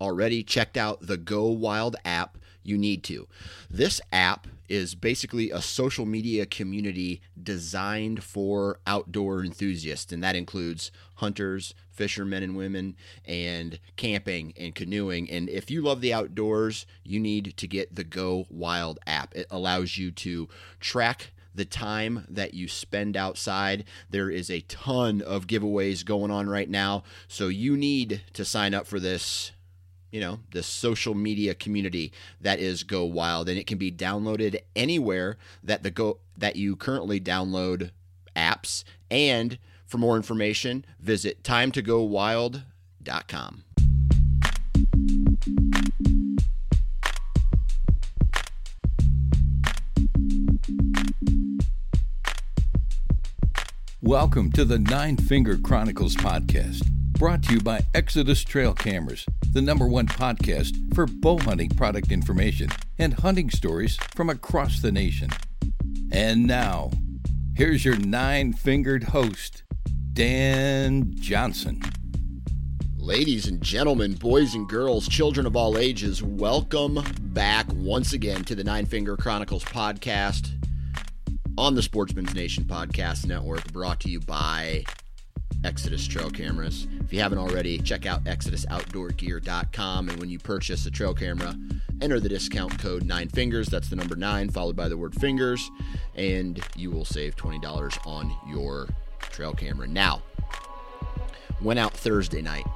already checked out the Go Wild app, you need to. This app is basically a social media community designed for outdoor enthusiasts, and that includes hunters, fishermen and women, and camping and canoeing. And if you love the outdoors, you need to get the Go Wild app. It allows you to track the time that you spend outside. There is a ton of giveaways going on right now, so you need to sign up for this you know the social media community that is go wild. And it can be downloaded anywhere that the go that you currently download apps. And for more information visit timetogowild.com Welcome to the Nine Finger Chronicles podcast, brought to you by Exodus Trail Cameras, the number one podcast for bow hunting product information and hunting stories from across the nation. And now, here's your nine fingered host, Dan Johnson. Ladies and gentlemen, boys and girls, children of all ages, welcome back once again to the Nine Finger Chronicles podcast on the Sportsman's Nation Podcast Network, brought to you by Exodus Trail Cameras. If you haven't already, check out ExodusOutdoorGear.com. And when you purchase a trail camera, enter the discount code Nine Fingers. That's the number nine, followed by the word fingers, and you will save $20 on your trail camera. Now, went out Thursday night,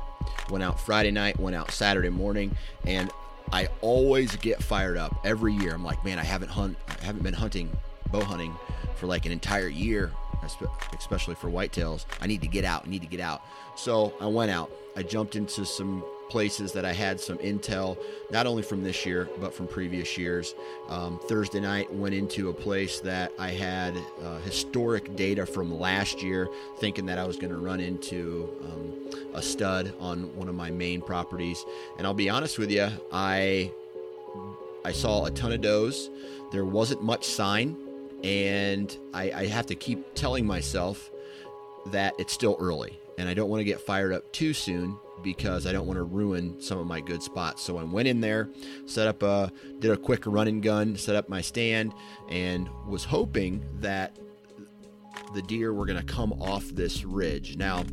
went out Friday night, went out Saturday morning, and I always get fired up every year. I'm like, man, I haven't hunt, I haven't been hunting bow hunting for like an entire year, especially for whitetails. I need to get out. I need to get out. So I went out. I jumped into some places that I had some intel, not only from this year, but from previous years. Um, Thursday night, went into a place that I had uh, historic data from last year, thinking that I was going to run into um, a stud on one of my main properties. And I'll be honest with you, I I saw a ton of does. There wasn't much sign and I, I have to keep telling myself that it's still early and I don't want to get fired up too soon because I don't want to ruin some of my good spots. So I went in there, set up a, did a quick run and gun, set up my stand, and was hoping that the deer were going to come off this ridge. Now,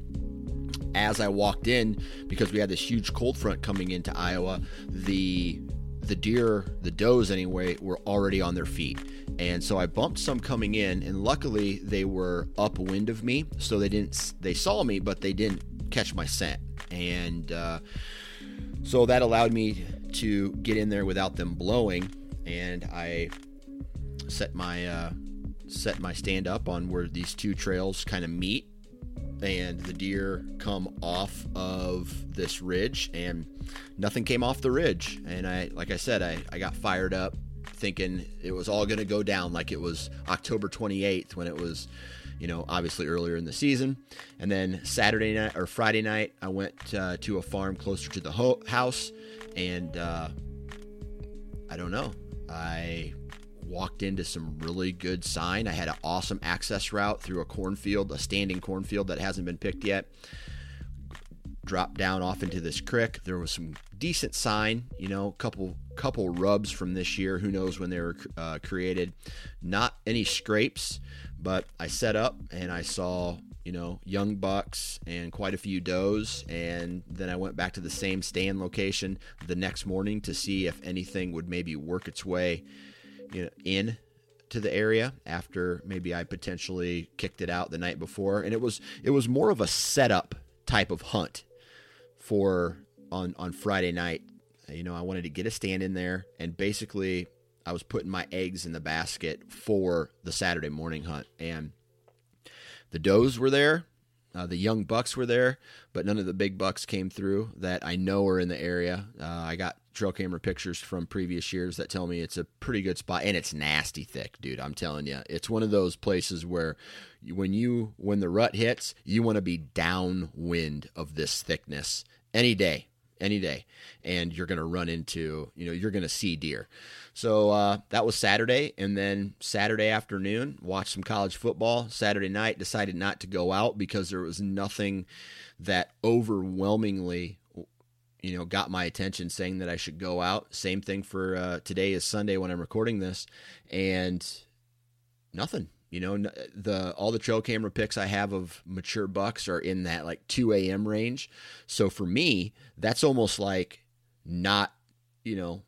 as I walked in, because we had this huge cold front coming into Iowa, the the deer, the does anyway, were already on their feet. And so I bumped some coming in, and luckily they were upwind of me, so they didn't they saw me, but they didn't catch my scent. And uh, so that allowed me to get in there without them blowing, and I set my uh, set my stand up on where these two trails kind of meet. And the deer come off of this ridge and nothing came off the ridge. And i like i said i, I got fired up thinking it was all going to go down like it was october 28th when it was you know obviously earlier in the season and then saturday night or friday night i went uh, to a farm closer to the ho- house and uh, i don't know i walked into some really good sign. I had an awesome access route through a cornfield, a standing cornfield that hasn't been picked yet. Dropped down off into this creek. There was some decent sign, you know, couple couple rubs from this year. Who knows when they were uh, created? Not any scrapes, but I set up and I saw you know young bucks and quite a few does, and then I went back to the same stand location the next morning to see if anything would maybe work its way you know, in to the area after maybe I potentially kicked it out the night before, and it was it was more of a setup type of hunt for on on Friday night. You know, I wanted to get a stand in there, and basically, I was putting my eggs in the basket for the Saturday morning hunt, and the does were there. Uh, the young bucks were there, but none of the big bucks came through that I know are in the area. Uh, I got trail camera pictures from previous years that tell me it's a pretty good spot, and it's nasty thick, dude. I'm telling you, it's one of those places where when you when the rut hits, you want to be downwind of this thickness any day, any day, and you're going to run into, you know, you're going to see deer. So uh, that was Saturday, and then Saturday afternoon, watched some college football. Saturday night, decided not to go out because there was nothing that overwhelmingly, you know, got my attention, saying that I should go out. Same thing for uh, today is Sunday when I'm recording this, and nothing. You know, the all the trail camera pics I have of mature bucks are in that like 2 a.m. range. So for me, that's almost like not, you know,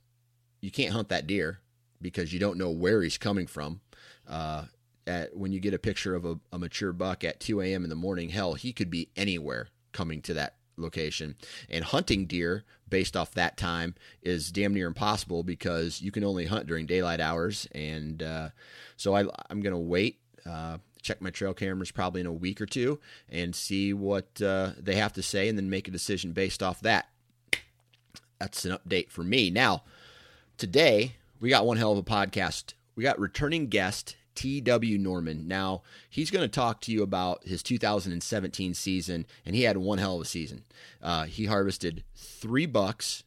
you can't hunt that deer because you don't know where he's coming from. Uh, at, when you get a picture of a, a mature buck at 2 a.m. in the morning, hell, he could be anywhere coming to that location. And hunting deer based off that time is damn near impossible because you can only hunt during daylight hours. And uh, so I, am going to wait. Uh, check my trail cameras probably in a week or two and see what uh, they have to say and then make a decision based off that. That's an update for me. Now, today we got one hell of a podcast. We got returning guest T.W. Norman. Now, he's going to talk to you about his 2017 season, and he had one hell of a season. Uh, he harvested three bucks,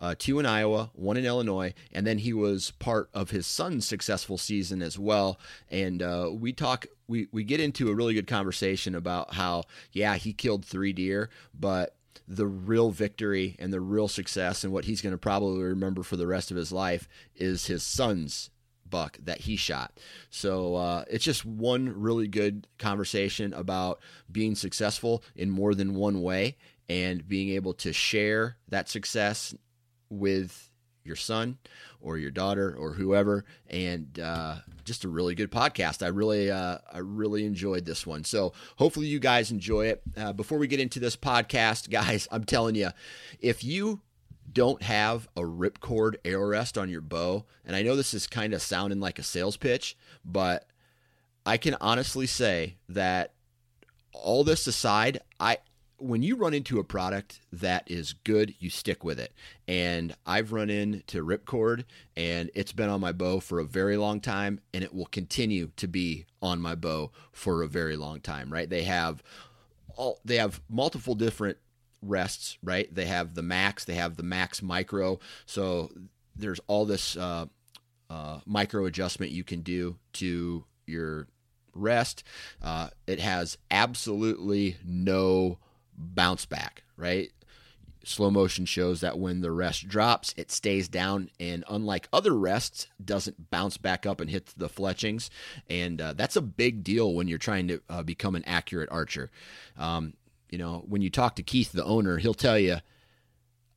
uh, two in Iowa, one in Illinois, and then he was part of his son's successful season as well. And uh, we talk, we, we get into a really good conversation about how, yeah, he killed three deer, but the real victory and the real success and what he's going to probably remember for the rest of his life is his son's buck that he shot. So uh, it's just one really good conversation about being successful in more than one way and being able to share that success with your son or your daughter or whoever. And uh, just a really good podcast. I really uh, i really enjoyed this one. So hopefully you guys enjoy it. Uh, before we get into this podcast guys i'm telling you if you don't have a ripcord arrow rest on your bow and i know this is kind of sounding like a sales pitch but i can honestly say that all this aside i when you run into a product that is good, you stick with it. And I've run into Ripcord, and it's been on my bow for a very long time, and it will continue to be on my bow for a very long time. Right? They have all they have multiple different rests. Right? They have the Max, they have the Max Micro. So there's all this uh, uh, micro adjustment you can do to your rest. Uh, it has absolutely no bounce back, right? Slow motion shows that when the rest drops, it stays down, and unlike other rests, doesn't bounce back up and hit the fletchings. And uh, that's a big deal when you're trying to uh, become an accurate archer. Um, you know, when you talk to Keith, the owner, he'll tell you,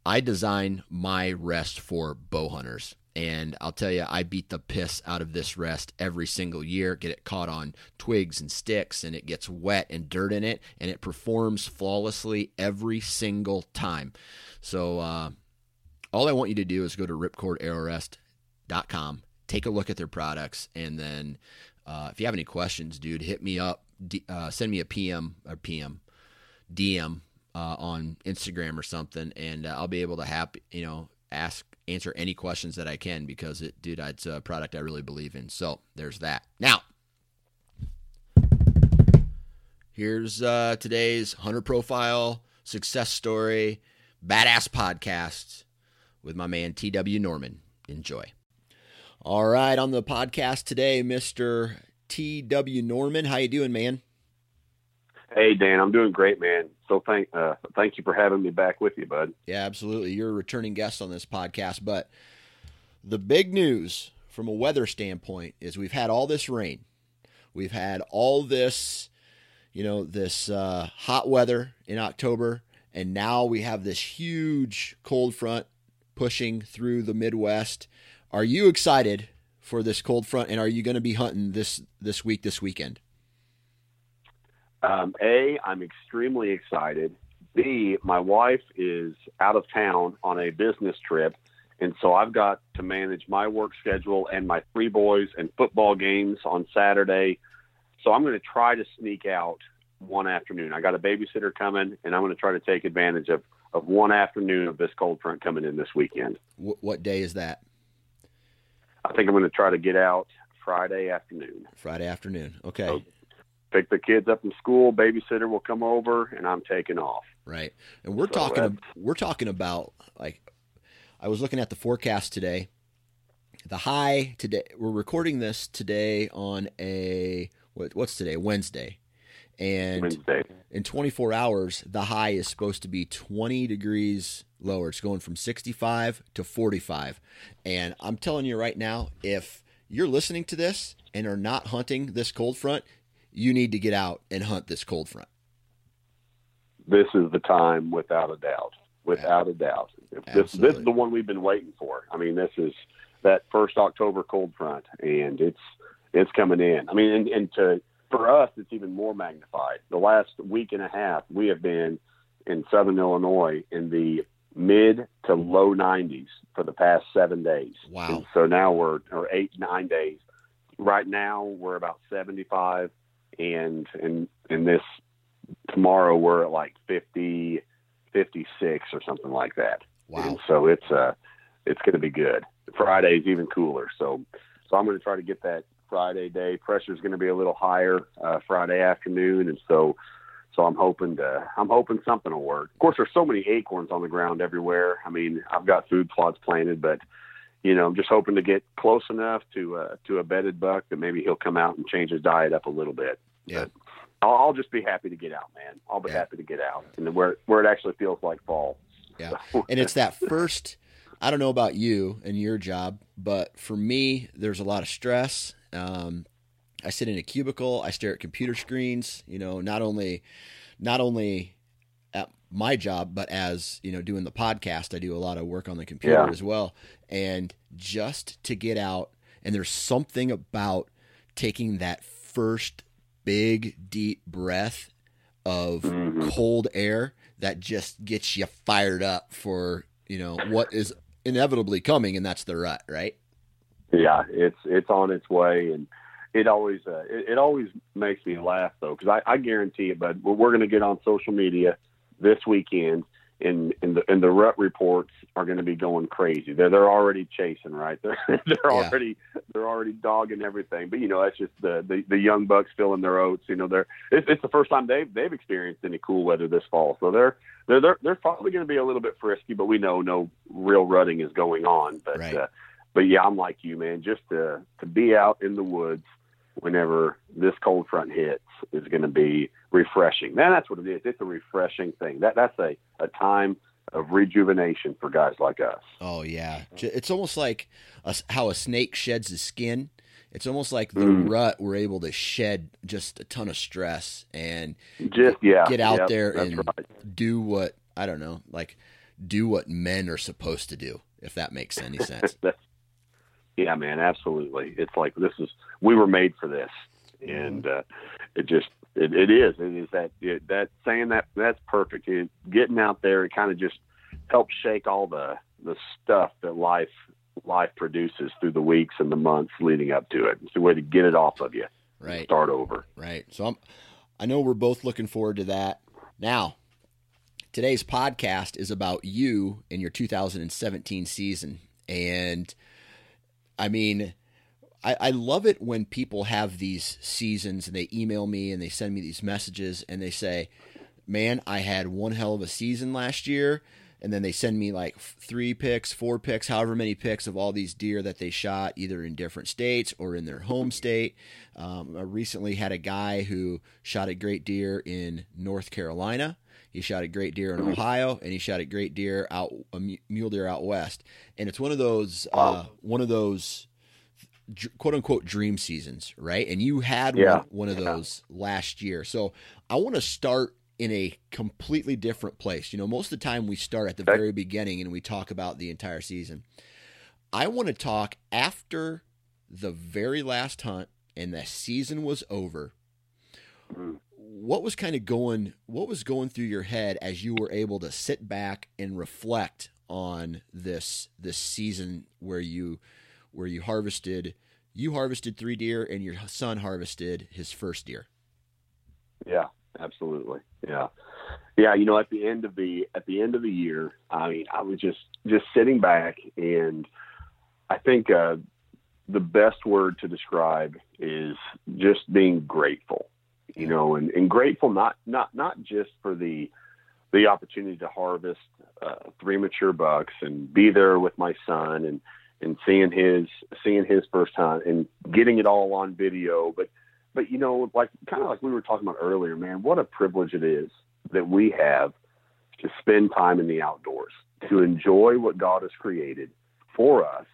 I design my rest for bow hunters. And I'll tell you, I beat the piss out of this rest every single year. Get it caught on twigs and sticks, and it gets wet and dirt in it, and it performs flawlessly every single time. So, uh, all I want you to do is go to ripcordarrowrest.com, take a look at their products, and then uh, if you have any questions, dude, hit me up. Uh, send me a PM or PM, DM uh, on Instagram or something, and uh, I'll be able to have you know ask answer any questions that I can because it, dude, it's a product I really believe in. So there's that. Now, here's uh, today's hunter profile success story, badass podcast with my man T.W. Norman. Enjoy. All right, on the podcast today, Mister T.W. Norman. How you doing, man? Hey Dan, I'm doing great, man. So thank uh, thank you for having me back with you, bud. Yeah, absolutely. You're a returning guest on this podcast, but the big news from a weather standpoint is we've had all this rain. We've had all this, you know, this uh, hot weather in October, and now we have this huge cold front pushing through the Midwest. Are you excited for this cold front, and are you going to be hunting this this week, this weekend? Um, a, I'm extremely excited. B, my wife is out of town on a business trip, and so I've got to manage my work schedule and my three boys and football games on Saturday. So I'm going to try to sneak out one afternoon. I got a babysitter coming, and I'm going to try to take advantage of of one afternoon of this cold front coming in this weekend. what day is that? I think I'm going to try to get out Friday afternoon. Friday afternoon. Okay. So pick the kids up from school. Babysitter will come over, and I'm taking off. Right. And we're So talking. We're talking about like. I was looking at the forecast today. The high today. We're recording this today on a what, what's today? Wednesday. And Wednesday. in 24 hours, the high is supposed to be 20 degrees lower. It's going from 65 to 45. And I'm telling you right now, if you're listening to this and are not hunting this cold front, you need to get out and hunt this cold front. This is the time, without a doubt. Without a doubt. This, this is the one we've been waiting for. I mean, this is that first October cold front, and it's it's coming in. I mean, and, and to for us, it's even more magnified. The last week and a half, we have been in Southern Illinois in the mid to low 90s for the past seven days. Wow. And so now we're or eight nine days. Right now we're about 75, and and and this tomorrow we're at like 50, 56 or something like that. Wow. And so it's uh it's going to be good. Friday's even cooler. So so I'm going to try to get that Friday day. Pressure's going to be a little higher uh, Friday afternoon, and so so I'm hoping to I'm hoping something will work. Of course, there's so many acorns on the ground everywhere. I mean, I've got food plots planted, but you know, I'm just hoping to get close enough to uh, to a bedded buck that maybe he'll come out and change his diet up a little bit. Yeah. But I'll, I'll just be happy to get out, man. I'll be Yeah. happy to get out, and where where it actually feels like fall. Yeah. So- and it's that first i don't know about you and your job but for me there's a lot of stress um, i sit in a cubicle i stare at computer screens you know not only not only my job but as you know doing the podcast i do a lot of work on the computer Yeah. as well and just to get out and there's something about taking that first big deep breath of Mhm. cold air that just gets you fired up for you know what is inevitably coming and that's the rut right Yeah, it's it's on its way, and it always uh, it, it always makes me laugh though because I, I guarantee it. But we're going to get on social media this weekend, and and the and the rut reports are going to be going crazy. They're they're already chasing, right? They're they're Yeah. already they're already dogging everything. But you know that's just the the, the young bucks filling their oats. You know they're it's, it's the first time they've they've experienced any cool weather this fall, so they're they're they're, they're probably going to be a little bit frisky. But we know no real rutting is going on. But Right. uh, but yeah, I'm like you, man. Just to to be out in the woods whenever this cold front hits is going to be refreshing. Man, that's what it is. It's a refreshing thing. That that's a a time of rejuvenation for guys like us. oh yeah it's almost like a how a snake sheds his skin it's almost like the Mm. rut we're able to shed just a ton of stress and Just yeah, get out yep, there and right. do what i don't know like do what men are supposed to do if that makes any sense That's- yeah, man, absolutely. It's like this is we were made for this, and uh, it just it, it is. It is that it, that saying that that's perfect. It, getting out there, it kind of just helps shake all the the stuff that life life produces through the weeks and the months leading up to it. It's a way to get it off of you. right Start over. Right. So I'm I know we're both looking forward to that. Now, today's podcast is about you and your 2017 season. And I mean, I, I love it when people have these seasons and they email me and they send me these messages and they say, Man, I had one hell of a season last year. And then they send me like three pics, four pics, however many pics of all these deer that they shot, either in different states or in their home state. Um, I recently had a guy who shot a great deer in North Carolina. He shot a great deer in Ohio, and he shot a great deer out a mule deer out west. And it's one of those uh, one of those quote unquote dream seasons, right? And you had Yeah. one, one of those last year. So I want to start in a completely different place. You know, most of the time we start at the very beginning and we talk about the entire season. I want to talk after the very last hunt and the season was over. What was kind of going what was going through your head as you were able to sit back and reflect on this this season where you where you harvested you harvested three deer and your son harvested his first deer. Yeah, absolutely. Yeah. Yeah, you know, at the end of the at the end of the year, I mean, I was just just sitting back and I think uh the best word to describe is just being grateful. You know, and, and grateful not not not just for the the opportunity to harvest uh, three mature bucks and be there with my son and and seeing his seeing his first hunt and getting it all on video, but but you know, like kind of like we were talking about earlier, man, what a privilege it is that we have to spend time in the outdoors, to enjoy what God has created for us,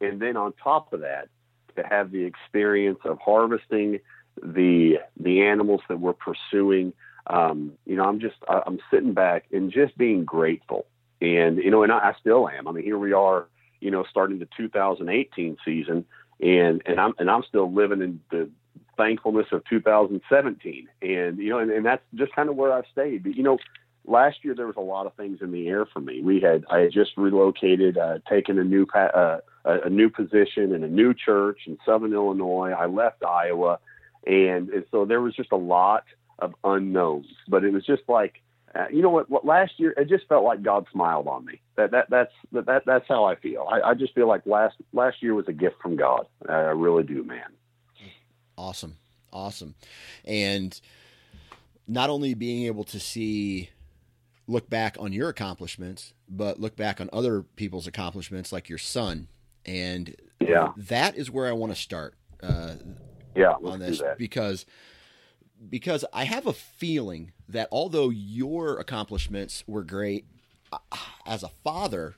and then on top of that, to have the experience of harvesting the the animals that we're pursuing. Um, you know, I'm just I'm sitting back and just being grateful, and you know, and I, I still am. I mean, here we are, you know, starting the 2018 season, and and I'm and I'm still living in the thankfulness of 2017 and you know and, and that's just kind of where i've stayed. But you know last year there was a lot of things in the air for me. We had i had just relocated uh, taken a new pa- uh, a, a new position in a new church in southern illinois. I left iowa and, and so there was just a lot of unknowns but it was just like uh, you know what, what last year it just felt like god smiled on me that that that's that, that that's how i feel I, I just feel like last last year was a gift from god i really do man Awesome. Awesome. And not only being able to see look back on your accomplishments, but look back on other people's accomplishments like your son. And yeah that is where I want to start uh, yeah on this do that because because I have a feeling that although your accomplishments were great uh, as a father,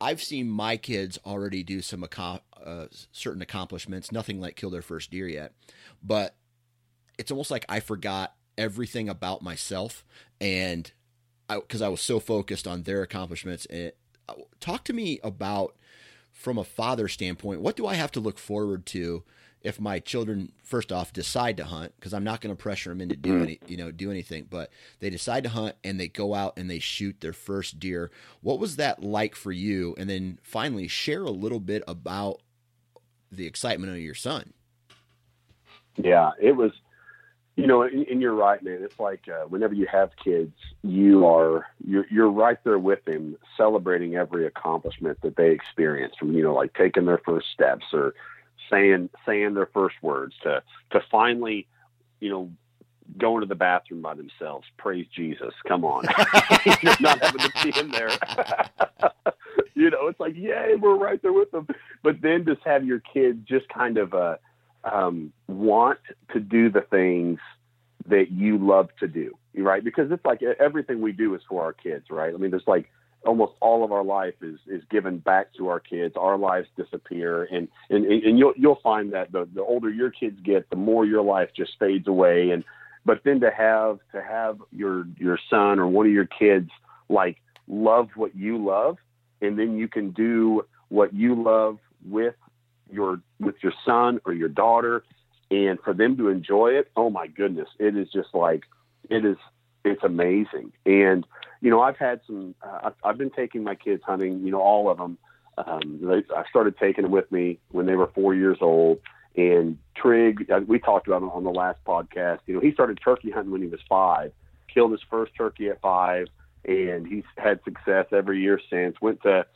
I've seen my kids already do some uh, certain accomplishments. Nothing like kill their first deer yet, but it's almost like I forgot everything about myself, and because I, was so focused on their accomplishments. And uh, talk to me about from a father standpoint. What do I have to look forward to if my children first off decide to hunt because i'm not going to pressure them into do any you know do anything but they decide to hunt and they go out and they shoot their first deer. What was that like for you? And then finally share a little bit about the excitement of your son. Yeah, it was, you know, and, and you're right, man. It's like uh, whenever you have kids, you are you're you're right there with them, celebrating every accomplishment that they experience, from you know, like taking their first steps or saying saying their first words to to finally, you know, going to the bathroom by themselves. Praise Jesus! Come on, not having to see him there. you know, it's like, yay, we're right there with them. But then just have your kids just kind of uh, um, want to do the things that you love to do, right? Because it's like everything we do is for our kids, right? I mean, there's like almost all of our life is is given back to our kids. Our lives disappear, and and and you'll you'll find that the the older your kids get, the more your life just fades away. And but then to have to have your your son or one of your kids like love what you love, and then you can do what you love with your with your son or your daughter and for them to enjoy it oh my goodness it is just like it is it's amazing. And you know i've had some uh, I've, been taking my kids hunting you know all of them um, they, i started taking them with me when they were four years old. And trig uh, we talked about it on the last podcast. You know he started turkey hunting when he was five killed his first turkey at five and he's had success every year since. Went to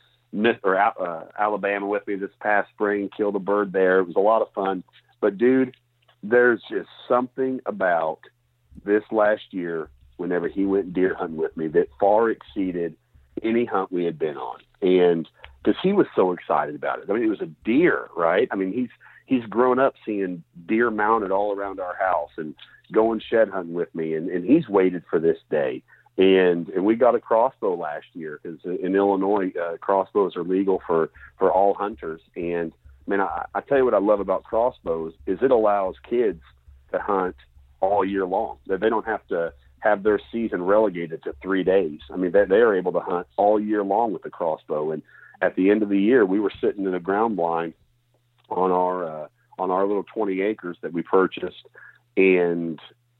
or uh, Alabama with me this past spring, killed a bird there. It was a lot of fun. But dude, there's just something about this last year whenever he went deer hunting with me that far exceeded any hunt we had been on. And because he was so excited about it. I mean, it was a deer, right? I mean, he's he's grown up seeing deer mounted all around our house and going shed hunting with me, and, and he's waited for this day and and we got a crossbow last year because in Illinois uh, crossbows are legal for for all hunters. And man, I, I tell you what I love about crossbows is it allows kids to hunt all year long. That they don't have to have their season relegated to three days. I mean, they they are able to hunt all year long with the crossbow. And at the end of the year, we were sitting in a ground blind on our uh, on our little 20 acres that we purchased, and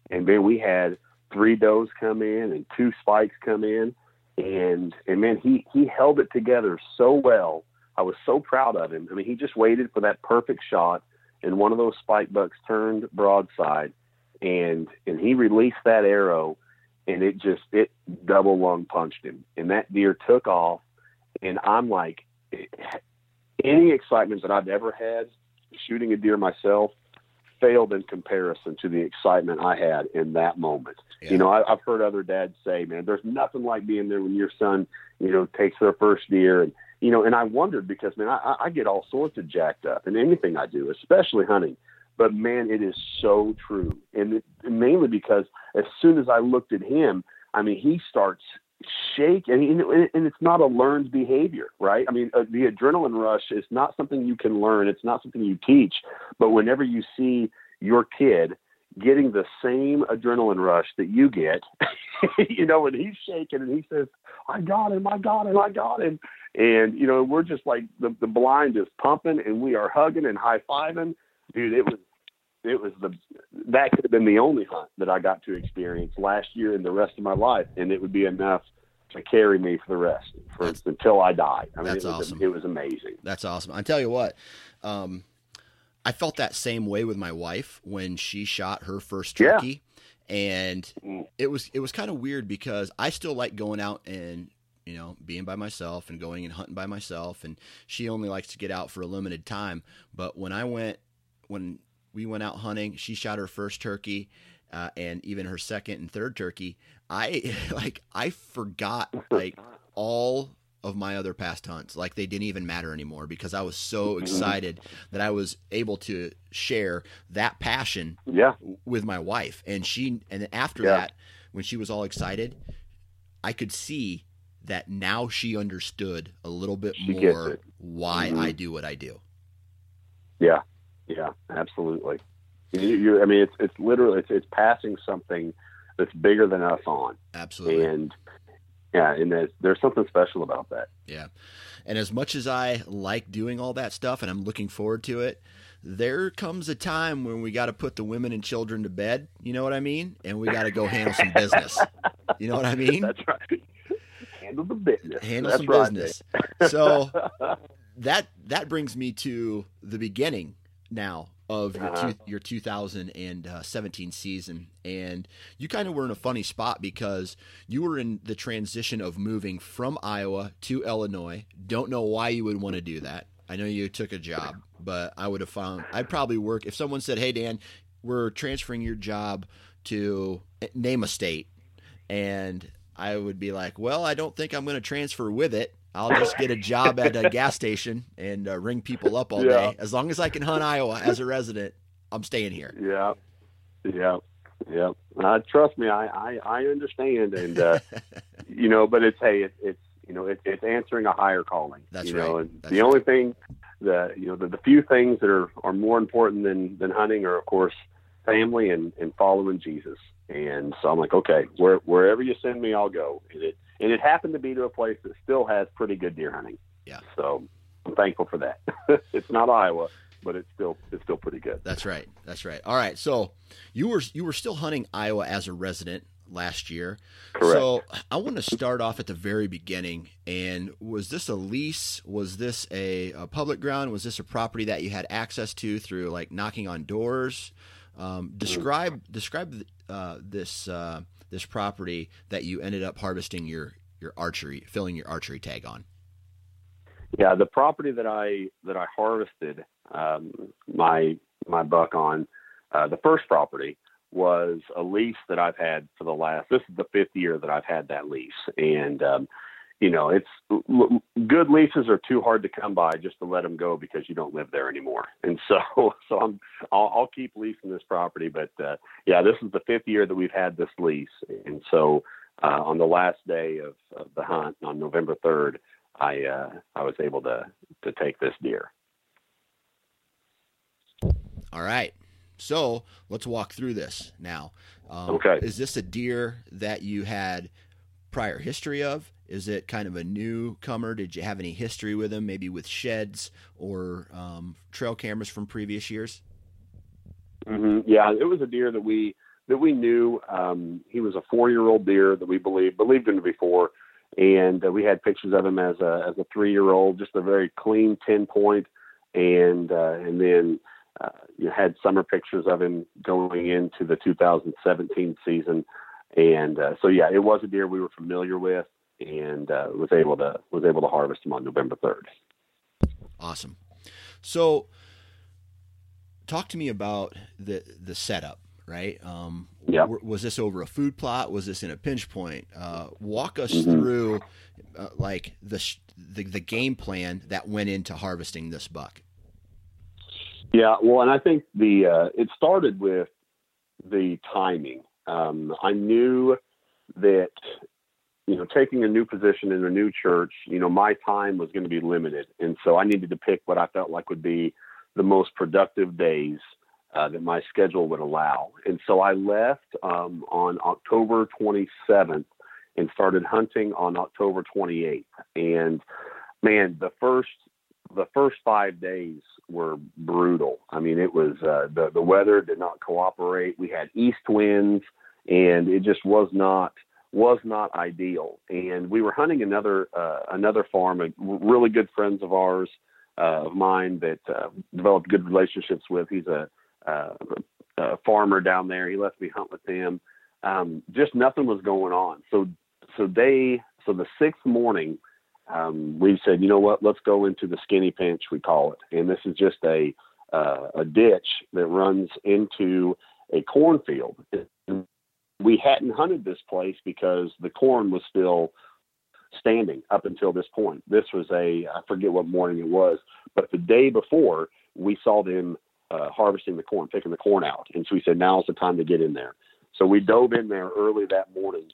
and man, we had three does come in and two spikes come in, and and man, he he held it together so well. I was so proud of him. I mean, he just waited for that perfect shot, and one of those spike bucks turned broadside, and and he released that arrow, and it just it double lung punched him, and that deer took off, and I'm like, any excitement that I've ever had shooting a deer myself failed in comparison to the excitement I had in that moment. Yeah. You know, I, I've heard other dads say, "Man, there's nothing like being there when your son, you know, takes their first deer." And you know, and I wondered because man, I, I get all sorts of jacked up in anything I do, especially hunting. But man, it is so true, and it, mainly because as soon as I looked at him, I mean, he starts shaking. and, and it's not a learned behavior right? I mean uh, the adrenaline rush is not something you can learn. It's not something you teach. But whenever you see your kid getting the same adrenaline rush that you get you know when he's shaking and he says i got him i got him i got him. And you know we're just like the, the blind is pumping and we are hugging and high-fiving. Dude it was it was the that could have been the only hunt that I got to experience last year and the rest of my life, and it would be enough to carry me for the rest for that's, until I die. I mean, that's it was, awesome. It was amazing. That's awesome. I tell you what, um, I felt that same way with my wife when she shot her first turkey, yeah. and mm. it was it was kind of weird because I still like going out and you know, being by myself and going and hunting by myself. And she only likes to get out for a limited time. But when I went, when we went out hunting. She shot her first turkey, uh, and even her second and third turkey. I like I forgot like all of my other past hunts. Like they didn't even matter anymore because I was so mm-hmm. excited that I was able to share that passion yeah. with my wife. And she and after yeah. that, when she was all excited, I could see that now she understood a little bit she more why mm-hmm. I do what I do. Yeah. Yeah, absolutely. You, you, I mean, it's it's literally it's, it's passing something that's bigger than us on. Absolutely. And yeah, and there's, there's something special about that. Yeah. And as much as I like doing all that stuff and I'm looking forward to it, there comes a time when we got to put the women and children to bed. You know what I mean? And we got to go handle some business. You know what I mean? That's right. Handle the business. Handle That's some right, business. so that that brings me to the beginning now of your, uh-huh. two, your 2017 season. And you kind of were in a funny spot because you were in the transition of moving from Iowa to Illinois. Don't know why you would want to do that. I know you took a job but I would have found I'd probably work if someone said hey Dan we're transferring your job to name a state and I would be like well I don't think I'm going to transfer with it I'll just get a job at a gas station and uh, ring people up all yeah. day. As long as I can hunt Iowa as a resident, I'm staying here. Yeah, yeah, yeah. Uh, trust me, I I, I understand, and uh, you know, but it's hey, it, it's you know, it, it's answering a higher calling. That's you right. Know, and That's the right. only thing, the you know, the, the few things that are are more important than than hunting are, of course, family and and following Jesus. And so I'm like, okay, where, wherever you send me, I'll go. And it and it happened to be to a place that still has pretty good deer hunting. Yeah. So I'm thankful for that. it's not Iowa, but it's still it's still pretty good. That's right. That's right. All right. So you were you were still hunting Iowa as a resident last year. Correct. So I want to start off at the very beginning. And was this a lease? Was this a, a public ground? Was this a property that you had access to through like knocking on doors? Um, describe describe uh, this uh, this property that you ended up harvesting your your archery, filling your archery tag on. Yeah, the property that I that I harvested um, my my buck on, uh, the first property was a lease that I've had for the last. This is the fifth year that I've had that lease, and um, you know, it's good leases are too hard to come by just to let them go because you don't live there anymore. And so, so I'm, I'll, I'll keep leasing this property. But uh, yeah, this is the fifth year that we've had this lease. And so, uh, on the last day of, of the hunt on November 3rd, I, uh, I was able to, to take this deer. All right. So let's walk through this now. Um, okay. Is this a deer that you had prior history of? Is it kind of a newcomer? Did you have any history with him, maybe with sheds or um, trail cameras from previous years? Mm-hmm. Yeah, it was a deer that we that we knew. Um, he was a four year old deer that we believed believed him before, and uh, we had pictures of him as a as a three year old, just a very clean ten point, and uh, and then uh, you had summer pictures of him going into the 2017 season, and uh, so yeah, it was a deer we were familiar with, and uh, was able to was able to harvest him on November 3rd. Awesome. So, talk to me about the the setup. Right? Um, yeah. Was this over a food plot? Was this in a pinch point? Uh, walk us mm-hmm. through, uh, like the, the the game plan that went into harvesting this buck. Yeah, well, and I think the uh, it started with the timing. Um, I knew that you know taking a new position in a new church, you know, my time was going to be limited, and so I needed to pick what I felt like would be the most productive days uh, that my schedule would allow. And so I left um, on October 27th and started hunting on October 28th. And man, the first the first five days were brutal. I mean, it was uh, the the weather did not cooperate. We had east winds, and it just was not was not ideal. And we were hunting another uh, another farm, a really good friends of ours uh, of mine that uh, developed good relationships with. He's a, uh, a farmer down there. He lets me hunt with him. Um, just nothing was going on. So so they so the sixth morning um, we said, you know what, let's go into the skinny pinch, we call it. And this is just a, uh, a ditch that runs into a cornfield. We hadn't hunted this place because the corn was still standing up until this point. This was a, I forget what morning it was, but the day before we saw them uh, harvesting the corn, picking the corn out. And so we said, now's the time to get in there. So we dove in there early that morning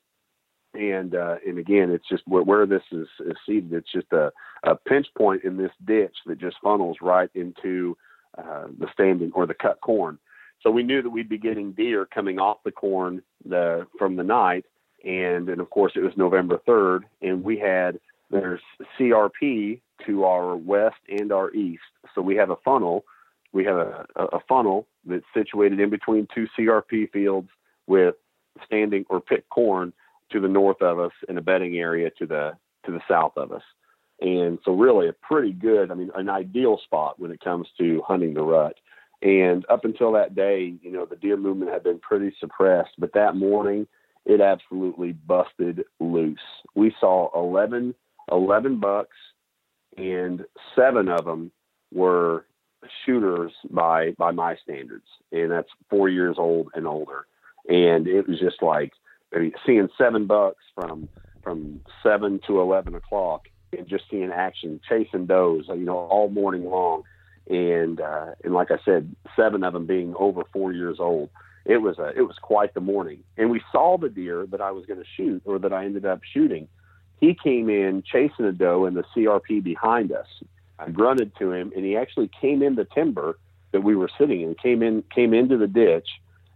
and uh, and again, it's just where, where this is, is, seated. It's just a, a, pinch point in this ditch that just funnels right into uh, the standing or the cut corn. So we knew that we'd be getting deer coming off the corn the, from the night, and and of course it was November third, and we had there's CRP to our west and our east. So we have a funnel. We have a, a funnel that's situated in between two CRP fields with standing or picked corn to the north of us and a bedding area to the to the south of us. And so really a pretty good, I mean, an ideal spot when it comes to hunting the rut. And up until that day, you know, the deer movement had been pretty suppressed, but that morning it absolutely busted loose. We saw 11, 11 bucks and seven of them were shooters by, by my standards. And that's four years old and older. And it was just like, seeing seven bucks from from seven to eleven o'clock and just seeing action, chasing does, you know, all morning long. And uh, and like I said, seven of them being over four years old. It was a it was quite the morning. And we saw the deer that I was going to shoot or that I ended up shooting. He came in chasing a doe in the CRP behind us. I grunted to him, and he actually came in the timber that we were sitting in. Came in came into the ditch,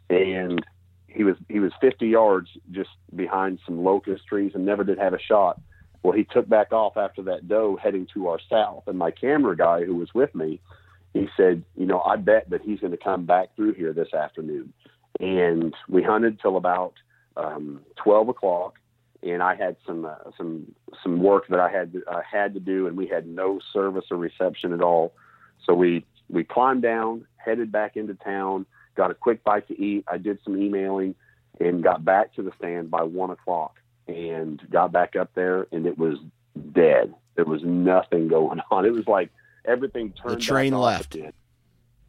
and he was he was 50 yards just behind some locust trees and never did have a shot. Well, he took back off after that doe heading to our south, and my camera guy who was with me, he said, you know, I bet that he's going to come back through here this afternoon. And we hunted till about um, 12 o'clock, and I had some uh, some some work that I had uh, had to do, and we had no service or reception at all. So we we climbed down, headed back into town got a quick bite to eat. I did some emailing and got back to the stand by one o'clock and got back up there and it was dead. There was nothing going on. It was like everything turned. The train left.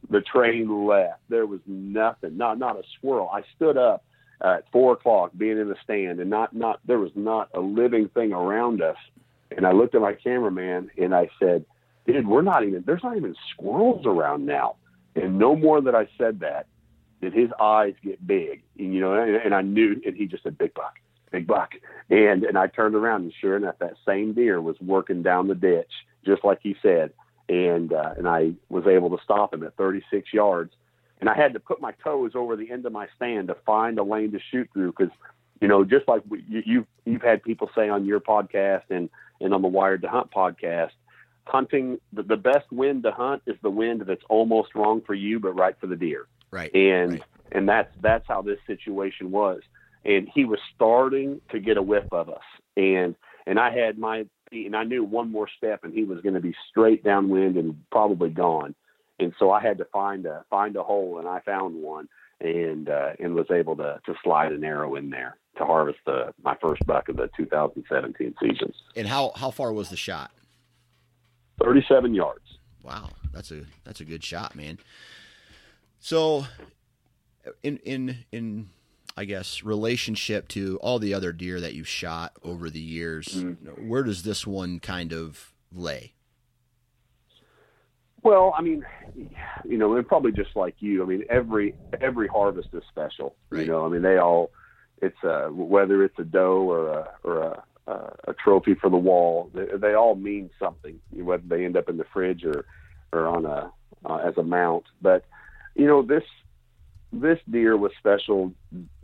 The train left. There was nothing. Not not a squirrel. I stood up at four o'clock, being in the stand, and not not there was not a living thing around us. And I looked at my cameraman and I said, "Dude, we're not even. There's not even squirrels around now." And no more that I said that, did his eyes get big? And, you know, and, and I knew, and he just said, "Big buck, big buck," and and I turned around, and sure enough, that same deer was working down the ditch, just like he said, and uh, and I was able to stop him at 36 yards, and I had to put my toes over the end of my stand to find a lane to shoot through because. You know, just like we, you, you've you've had people say on your podcast and and on the Wired to Hunt podcast, hunting the, the best wind to hunt is the wind that's almost wrong for you but right for the deer Right. And right. and that's that's how this situation was. And he was starting to get a whiff of us. And and I had my and I knew one more step and he was going to be straight downwind and probably gone. And so I had to find a find a hole and I found one and uh, and was able to to slide an arrow in there to harvest the my first buck of the 2017 season. And how how far was the shot? 37 yards. Wow, that's a that's a good shot, man. So, in in in I guess relationship to all the other deer that you've shot over the years, mm-hmm. where does this one kind of lay? Well, I mean, you know, and probably just like you. I mean, every every harvest is special. Right. You know, I mean, they all. It's a, whether it's a doe or a or a, a trophy for the wall. They, they, all mean something, whether they end up in the fridge or or on a uh, as a mount. But you know, this this deer was special.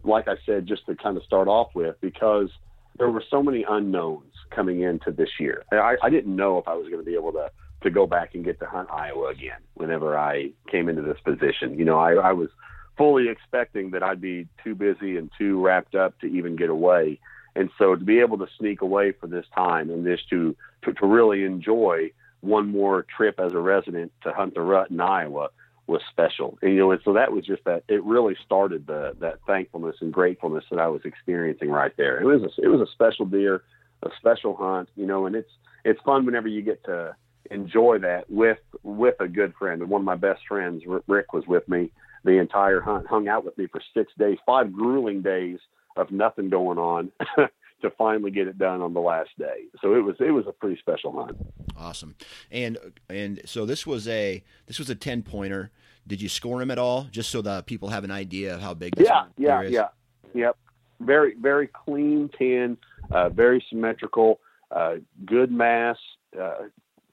Like I said, just to kind of start off with, because there were so many unknowns coming into this year. I, I didn't know if I was going to be able to to go back and get to hunt Iowa again whenever I came into this position. You know, I, I was fully expecting that I'd be too busy and too wrapped up to even get away. And so to be able to sneak away for this time and this to, to, to really enjoy one more trip as a resident to hunt the rut in Iowa was special. And, you know, and so that was just that it really started the, that thankfulness and gratefulness that I was experiencing right there. It was a, it was a special deer, a special hunt, you know, and it's, it's fun whenever you get to, enjoy that with with a good friend. And one of my best friends, Rick, was with me the entire hunt. Hung out with me for six days, five grueling days of nothing going on. to finally get it done on the last day. So it was it was a pretty special hunt. Awesome. And and so this was a this was a 10 pointer. Did you score him at all just so that people have an idea of how big this Yeah, yeah, is? yeah. Yep. Very very clean 10, uh, very symmetrical, uh, good mass, uh,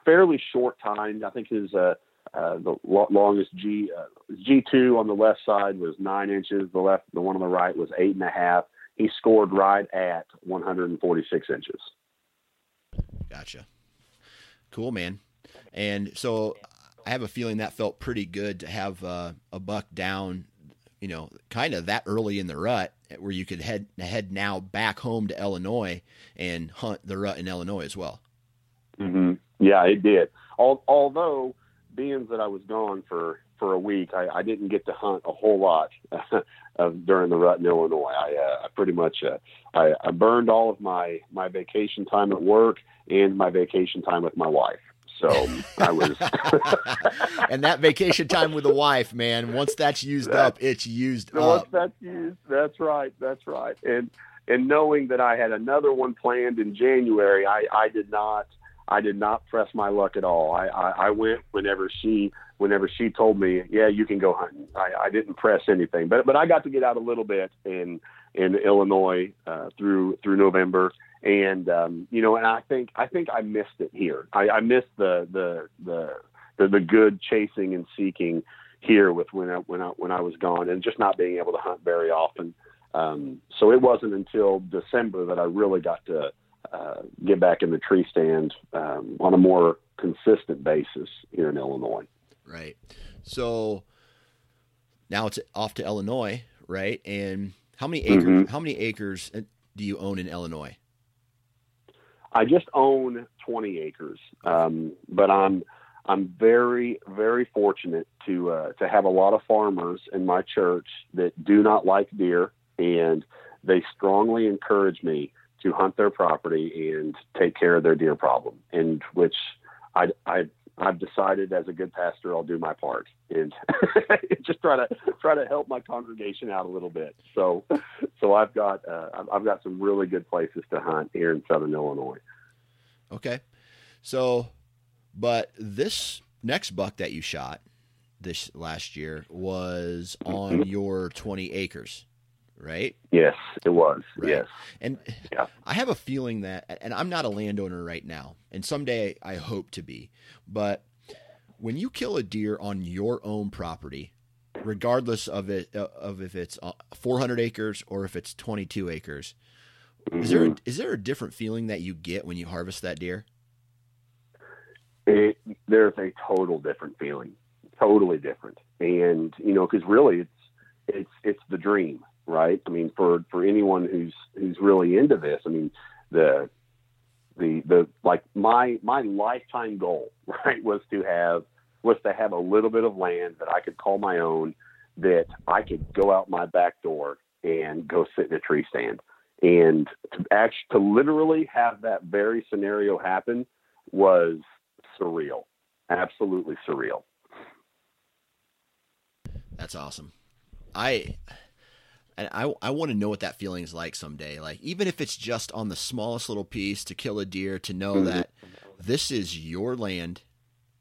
fairly short time. I think his uh, uh, the longest G uh, G two on the left side was nine inches. The left, the one on the right was eight and a half. He scored right at 146 inches. Gotcha. Cool, man. And so I have a feeling that felt pretty good to have uh, a buck down, you know, kind of that early in the rut where you could head head now back home to Illinois and hunt the rut in Illinois as well. Mm-hmm. Yeah, it did. although, being that I was gone for for a week, I, I didn't get to hunt a whole lot of, during the rut in Illinois. I, uh, I pretty much uh, I, I burned all of my my vacation time at work and my vacation time with my wife. So I was. and that vacation time with the wife, man. Once that's used that, up, it's used once up. Once that's used, that's right. That's right. And and knowing that I had another one planned in January, I I did not I did not press my luck at all. I, I, I went whenever she whenever she told me, yeah, you can go hunting. I, I didn't press anything, but but I got to get out a little bit in in Illinois uh, through through November, and um, you know, and I think I think I missed it here. I, I missed the, the the the the good chasing and seeking here with when I when I when I was gone, and just not being able to hunt very often. Um, so it wasn't until December that I really got to uh, get back in the tree stand um, on a more consistent basis here in Illinois. Right. So now it's off to Illinois, right? And how many acres? Mm-hmm. How many acres do you own in Illinois? I just own 20 acres, um, but I'm I'm very very fortunate to uh, to have a lot of farmers in my church that do not like deer, and they strongly encourage me to hunt their property and take care of their deer problem, and which I, I I've decided as a good pastor I'll do my part and just try to try to help my congregation out a little bit. So so I've got uh, I've got some really good places to hunt here in Southern Illinois. Okay, so but this next buck that you shot this last year was on mm-hmm. your 20 acres right? Yes, it was. Right. Yes. And yeah. I have a feeling that, and I'm not a landowner right now, and someday I hope to be, but when you kill a deer on your own property, regardless of it uh, of if it's uh, 400 acres or if it's 22 acres, mm-hmm. is there a, is there a different feeling that you get when you harvest that deer? It, there's a total different feeling, totally different, and you know, because really it's it's it's the dream, right? I mean, for for anyone who's who's really into this, I mean, the the the like my my lifetime goal, right, was to have was to have a little bit of land that I could call my own, that I could go out my back door and go sit in a tree stand. And to actually to literally have that very scenario happen was surreal, absolutely surreal. That's awesome. I and I I want to know what that feeling is like someday. Like even if it's just on the smallest little piece to kill a deer, to know mm-hmm. that this is your land,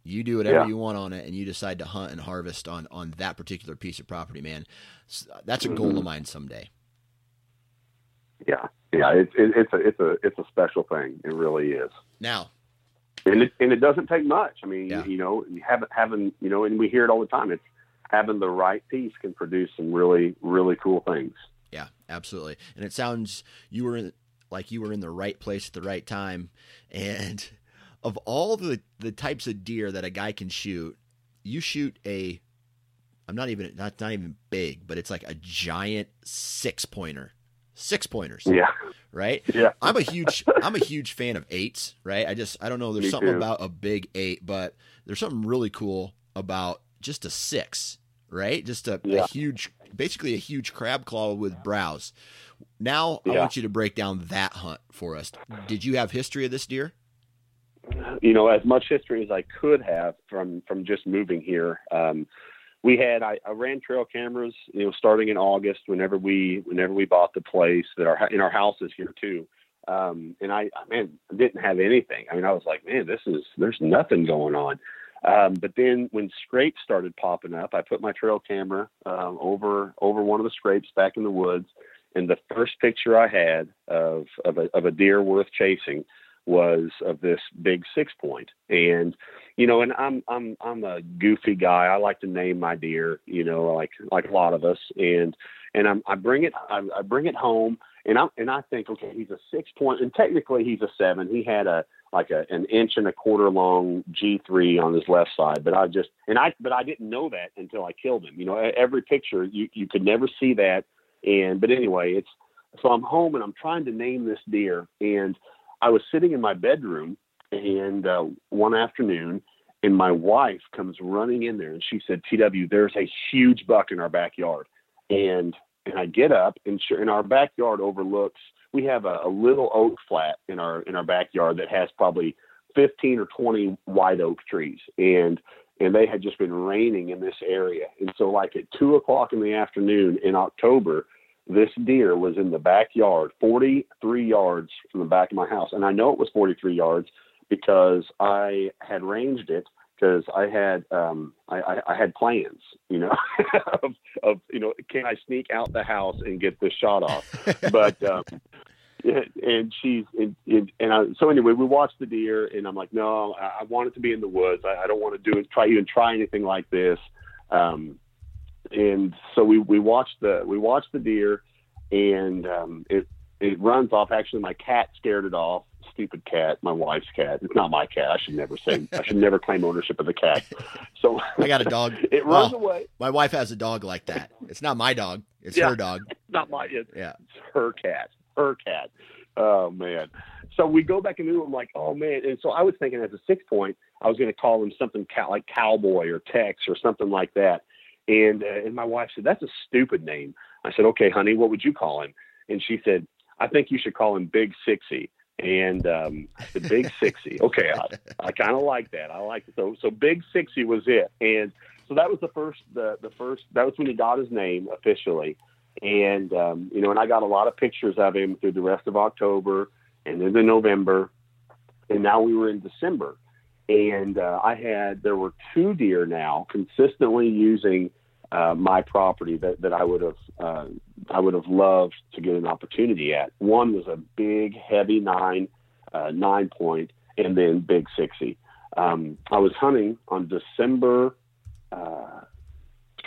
you do whatever yeah. you want on it, and you decide to hunt and harvest on on that particular piece of property. Man, that's a goal mm-hmm. of mine someday. Yeah, yeah, it's it, it's a it's a it's a special thing. It really is. Now, and it and it doesn't take much. I mean, yeah. you know, having having you know, and we hear it all the time. It's having the right piece can produce some really really cool things. Yeah, absolutely. And it sounds you were in, like you were in the right place at the right time. And of all the the types of deer that a guy can shoot, you shoot a I'm not even not not even big, but it's like a giant six pointer. Six pointers. Yeah. Right? Yeah. I'm a huge I'm a huge fan of eights, right? I just I don't know, there's Me something too. about a big eight, but there's something really cool about just a six right? Just a, yeah. a huge, basically a huge crab claw with brows. Now yeah. I want you to break down that hunt for us. Did you have history of this deer? You know, as much history as I could have from from just moving here. Um, we had I, I, ran trail cameras, you know, starting in August. Whenever we whenever we bought the place, that our in our houses here too. Um, and I, man, didn't have anything. I mean, I was like, man, this is there's nothing going on. Um, but then when scrapes started popping up, I put my trail camera um, over over one of the scrapes back in the woods, and the first picture I had of of a, of a deer worth chasing was of this big six point. And you know, and I'm I'm I'm a goofy guy. I like to name my deer, you know, like like a lot of us. And and I'm, I bring it I, I bring it home, and I and I think, okay, he's a six point, and technically he's a seven. He had a like a, an inch and a quarter long G3 on his left side. But I just, and I, but I didn't know that until I killed him. You know, every picture you, you could never see that. And, but anyway, it's, so I'm home and I'm trying to name this deer. And I was sitting in my bedroom and uh, one afternoon and my wife comes running in there and she said, TW, there's a huge buck in our backyard. And, and I get up and sure, and our backyard overlooks we have a, a little oak flat in our in our backyard that has probably 15 or 20 white oak trees and and they had just been raining in this area. And so like at two o'clock in the afternoon in october this deer was in the backyard 43 yards from the back of my house. And i know it was 43 yards because i had ranged it because I had um, I, I, I, had plans, you know, of, of you know, can I sneak out the house and get this shot off? but um, and she's and, and I, so anyway, we watched the deer, and I'm like, no, I, I want it to be in the woods. I, I don't want to do it, try even try anything like this. Um, and so we we watched the we watched the deer, and um, it it runs off. Actually, my cat scared it off stupid cat, my wife's cat. It's not my cat. I should never say. I should never claim ownership of the cat. So I got a dog. It runs well, away. My wife has a dog like that. It's not my dog. It's yeah, her dog. Not my. It's, yeah, it's her cat. Her cat. Oh man. So we go back into. I'm like, oh man. And so I was thinking, as a six point, I was going to call him something cow- like Cowboy or Tex or something like that. And uh, and my wife said, that's a stupid name. I said, okay, honey, what would you call him? And she said, I think you should call him Big Sixy and um, the Big Sixy. Okay, I, I kind of like that. I like it. So so Big Sixy was it, and so that was the first the the first that was when he got his name officially, and um, you know, and I got a lot of pictures of him through the rest of October and into November, and now we were in December, and uh, I had there were two deer now consistently using uh, my property that, that I would have uh, I would have loved to get an opportunity at. One was a big, heavy nine, uh, nine point, and then Big Sixy. Um, I was hunting on December uh,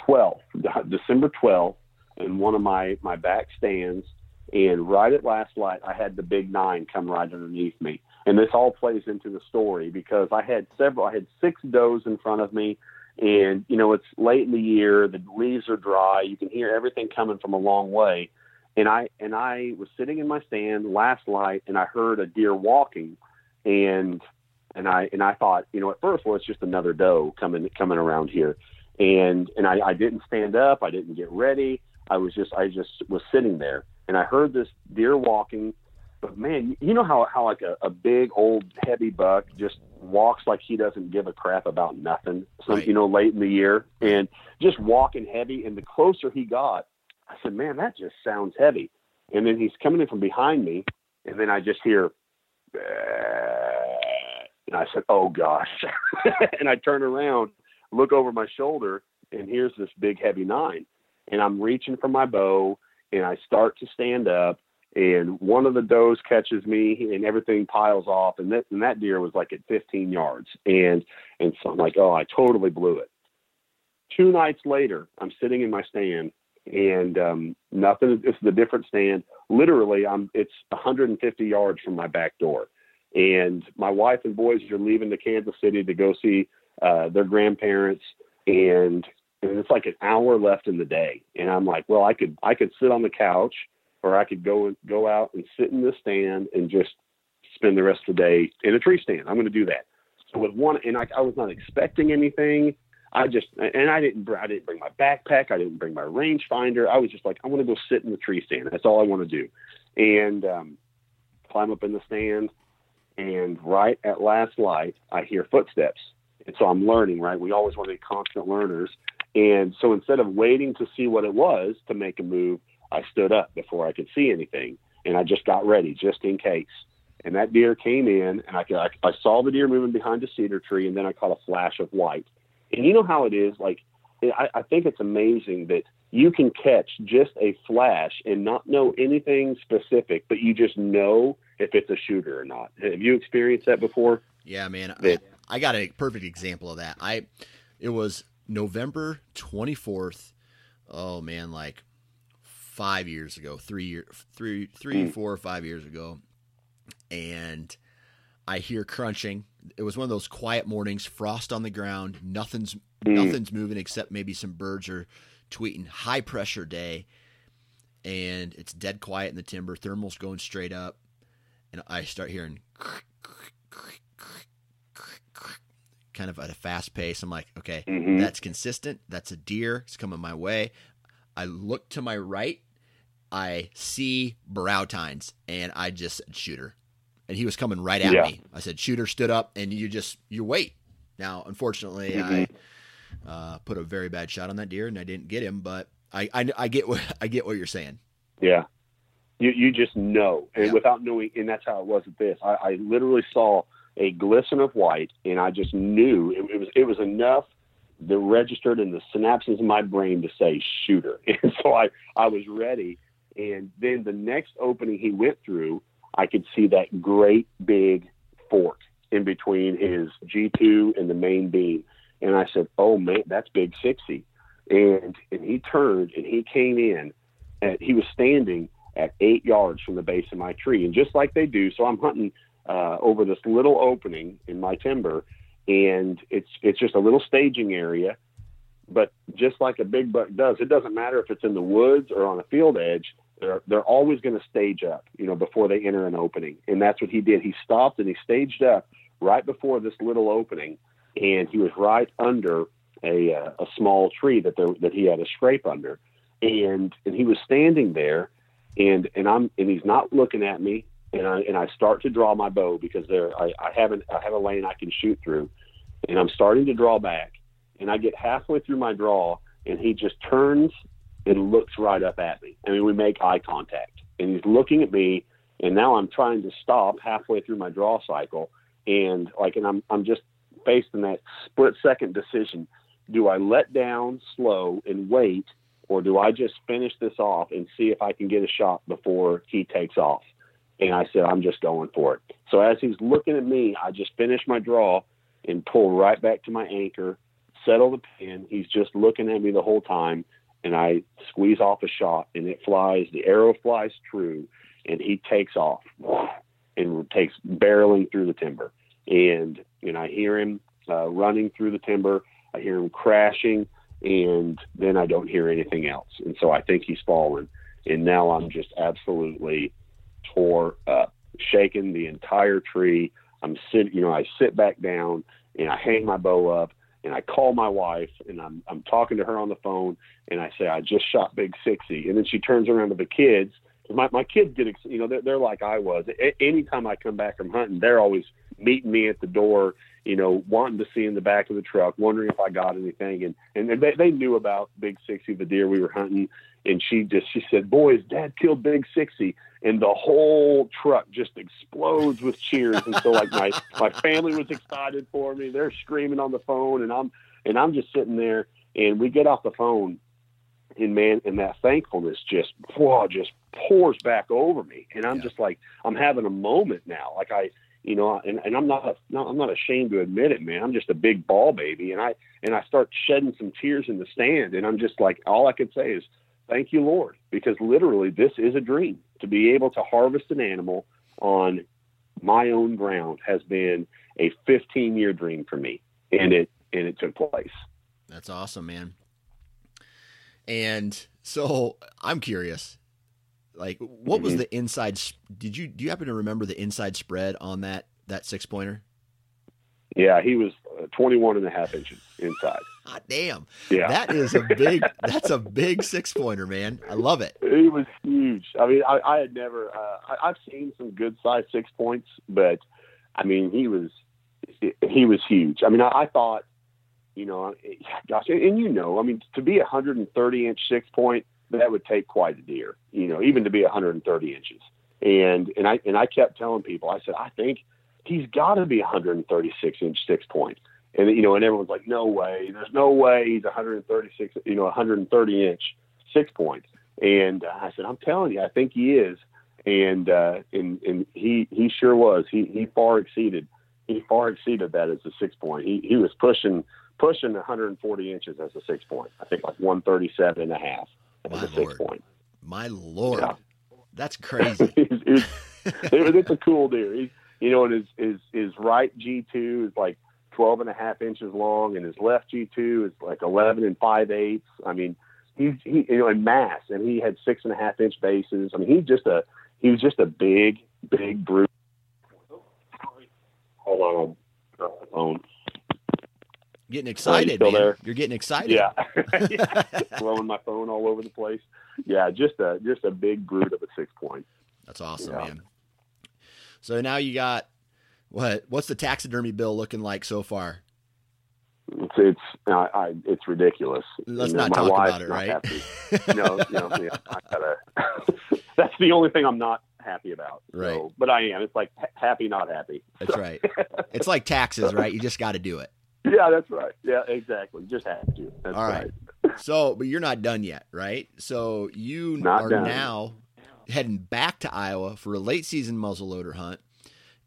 twelfth, December twelfth, in one of my my back stands, and right at last light, I had the big nine come right underneath me. And this all plays into the story because I had several, I had six does in front of me And you know, it's late in the year, the leaves are dry, you can hear everything coming from a long way. And I and I was sitting in my stand last night and I heard a deer walking, and and I and I thought, you know, at first, well, it's just another doe coming coming around here, and and I, I didn't stand up, I didn't get ready, I was just I just was sitting there, and I heard this deer walking, but man, you know how how like a, a big old heavy buck just walks like he doesn't give a crap about nothing, some Right. you know late in the year, and just walking heavy, and the closer he got, I said, man, that just sounds heavy, and then he's coming in from behind me, and then I just hear. And I said, "Oh gosh!" and I turn around, look over my shoulder, and here's this big heavy nine. And I'm reaching for my bow, and I start to stand up, and one of the does catches me, and everything piles off, and that and that deer was like at 15 yards, and and so I'm like, "Oh, I totally blew it." Two nights later, I'm sitting in my stand, and um, nothing. Is a different stand. Literally, I'm. It's 150 yards from my back door and my wife and boys are leaving to Kansas City to go see uh, their grandparents, and and it's like an hour left in the day, and I'm like, well, I could I could sit on the couch, or I could go go out and sit in this stand and just spend the rest of the day in a tree stand. I'm going to do that. So with one, and I, I was not expecting anything. I just and I didn't I didn't bring my backpack. I didn't bring my rangefinder. I was just like, I want to go sit in the tree stand. That's all I want to do, and um, climb up in the stand and right at last light, I hear footsteps. And so I'm learning, right? We always want to be constant learners. And so instead of waiting to see what it was to make a move, I stood up before I could see anything. And I just got ready just in case. And that deer came in, and I, could, I, I saw the deer moving behind a cedar tree, and then I caught a flash of white. And you know how it is? Like, I, I think it's amazing that you can catch just a flash and not know anything specific, but you just know if it's a shooter or not. Have you experienced that before? Yeah, man. I, That- I got a perfect example of that. I it was November 24th. Oh man, like 5 years ago, 3 year 3 3 Mm. 4 or 5 years ago. And I hear crunching. It was one of those quiet mornings, frost on the ground, nothing's Mm. nothing's moving except maybe some birds are tweeting. High pressure day. And it's dead quiet in the timber. Thermal's going straight up. And I start hearing kind of at a fast pace. I'm like, okay, Mhm. that's consistent. That's a deer. It's coming my way. I look to my right. I see brow tines, and I just said shooter, and he was coming right at Yeah. me. I said shooter, stood up, and you just you wait. Now, unfortunately, Mhm. I uh, put a very bad shot on that deer, and I didn't get him. But I I, I get what I get what you're saying. Yeah. You you just know, and Yeah. without knowing, and that's how it was at this. I, I literally saw a glisten of white, and I just knew it, it was it was enough that registered in the synapses of my brain to say shooter, and so I I was ready. And then the next opening he went through, I could see that great big fork in between his G2 and the main beam, and I said, "Oh man, that's Big Sixy." And and he turned and he came in, and he was standing at eight yards from the base of my tree. And just like they do, so I'm hunting uh, over this little opening in my timber, and it's it's just a little staging area. But just like a big buck does, it doesn't matter if it's in the woods or on a field edge. They're they're always going to stage up, you know, before they enter an opening. And that's what he did. He stopped and he staged up right before this little opening, and he was right under a uh, a small tree that there that he had a scrape under, and and he was standing there and and I'm and he's not looking at me and I and I start to draw my bow because there I, I haven't I have a lane I can shoot through and I'm starting to draw back and I get halfway through my draw and he just turns and looks right up at me. I mean we make eye contact and he's looking at me and now I'm trying to stop halfway through my draw cycle and like and I'm I'm just faced in that split second decision. Do I let down slow and wait or do I just finish this off and see if I can get a shot before he takes off? And I said, I'm just going for it. So as he's looking at me, I just finish my draw and pull right back to my anchor, settle the pin. He's just looking at me the whole time. And I squeeze off a shot and it flies, the arrow flies true and he takes off and takes barreling through the timber. And, and I hear him uh, running through the timber I hear him crashing, and then I don't hear anything else. And so I think he's fallen. And now I'm just absolutely tore up, shaking the entire tree. I'm sit, you know, I sit back down and I hang my bow up and I call my wife and I'm I'm talking to her on the phone and I say I just shot Big Sixy and then she turns around to the kids. My my kids get you know they're, they're like I was. A- anytime I come back from hunting, they're always meeting me at the door, you know, wanting to see in the back of the truck, wondering if I got anything, and and they they knew about Big Sixy, the deer we were hunting, and she just she said, "Boys, Dad killed Big Sixy," and the whole truck just explodes with cheers. And so like my my family was excited for me. They're screaming on the phone, and I'm and I'm just sitting there. And we get off the phone, and man, and that thankfulness just whoa, just pours back over me. And I'm Yeah. just like I'm having a moment now. Like I, you know, and, and I'm not no, I'm not ashamed to admit it, man. I'm just a big ball baby, and I and I start shedding some tears in the stand, and I'm just like all I could say is thank you, Lord, because literally this is a dream to be able to harvest an animal on my own ground has been a 15 year dream for me, and it and it took place. That's awesome, man. And so I'm curious, like, what was Mhm. the inside? Did you do you happen to remember the inside spread on that that six pointer? Yeah, he was uh, 21 and a half inches inside. Hot damn, Yeah. that is a big. that's a big six pointer, man. I love it. He was huge. I mean, I, I had never. Uh, I, I've seen some good size six points, but I mean, he was he was huge. I mean, I, I thought, you know, gosh, and, and you know, I mean, to be a 130 inch six point, that would take quite a deer. You know, even to be 130 inches. And and I and I kept telling people, I said, I think he's got to be 136 inch six point. And you know, and everyone's like, no way. There's no way he's 136. You know, 130 inch six point. And uh, I said, I'm telling you, I think he is. And uh, and and he he sure was. He he far exceeded he far exceeded that as a six point. He he was pushing pushing 140 inches as a six point. I think like 137 and a half as My a six Lord. point. My lord, Yeah. that's crazy. It was- it was- it was- it's a cool deer. He, you know, and his his his right G two is like 12 and a half inches long, and his left G two is like 11 and five eighths. I mean, he's he you know in mass, and he had six and a half inch bases. I mean, he's just a he was just a big big brute. Hold on, I'll uh, phone. Getting excited, still man. there? You're getting excited. Yeah, throwing my phone all over the place. Yeah, just a just a big brute of a six point. That's awesome, Yeah. man. So now you got what? What's the taxidermy bill looking like so far? It's it's I, I, it's ridiculous. Let's You know, not talk about it, right? happy. no, no, yeah, gotta. that's the only thing I'm not happy about. Right. So, but I am. It's like happy, not happy. That's right. It's like taxes, right? You just got to do it. Yeah, that's right. Yeah, exactly. You Just have to. That's All right. right. So, but you're not done yet, right? So you Not are done. now heading back to Iowa for a late season muzzleloader hunt,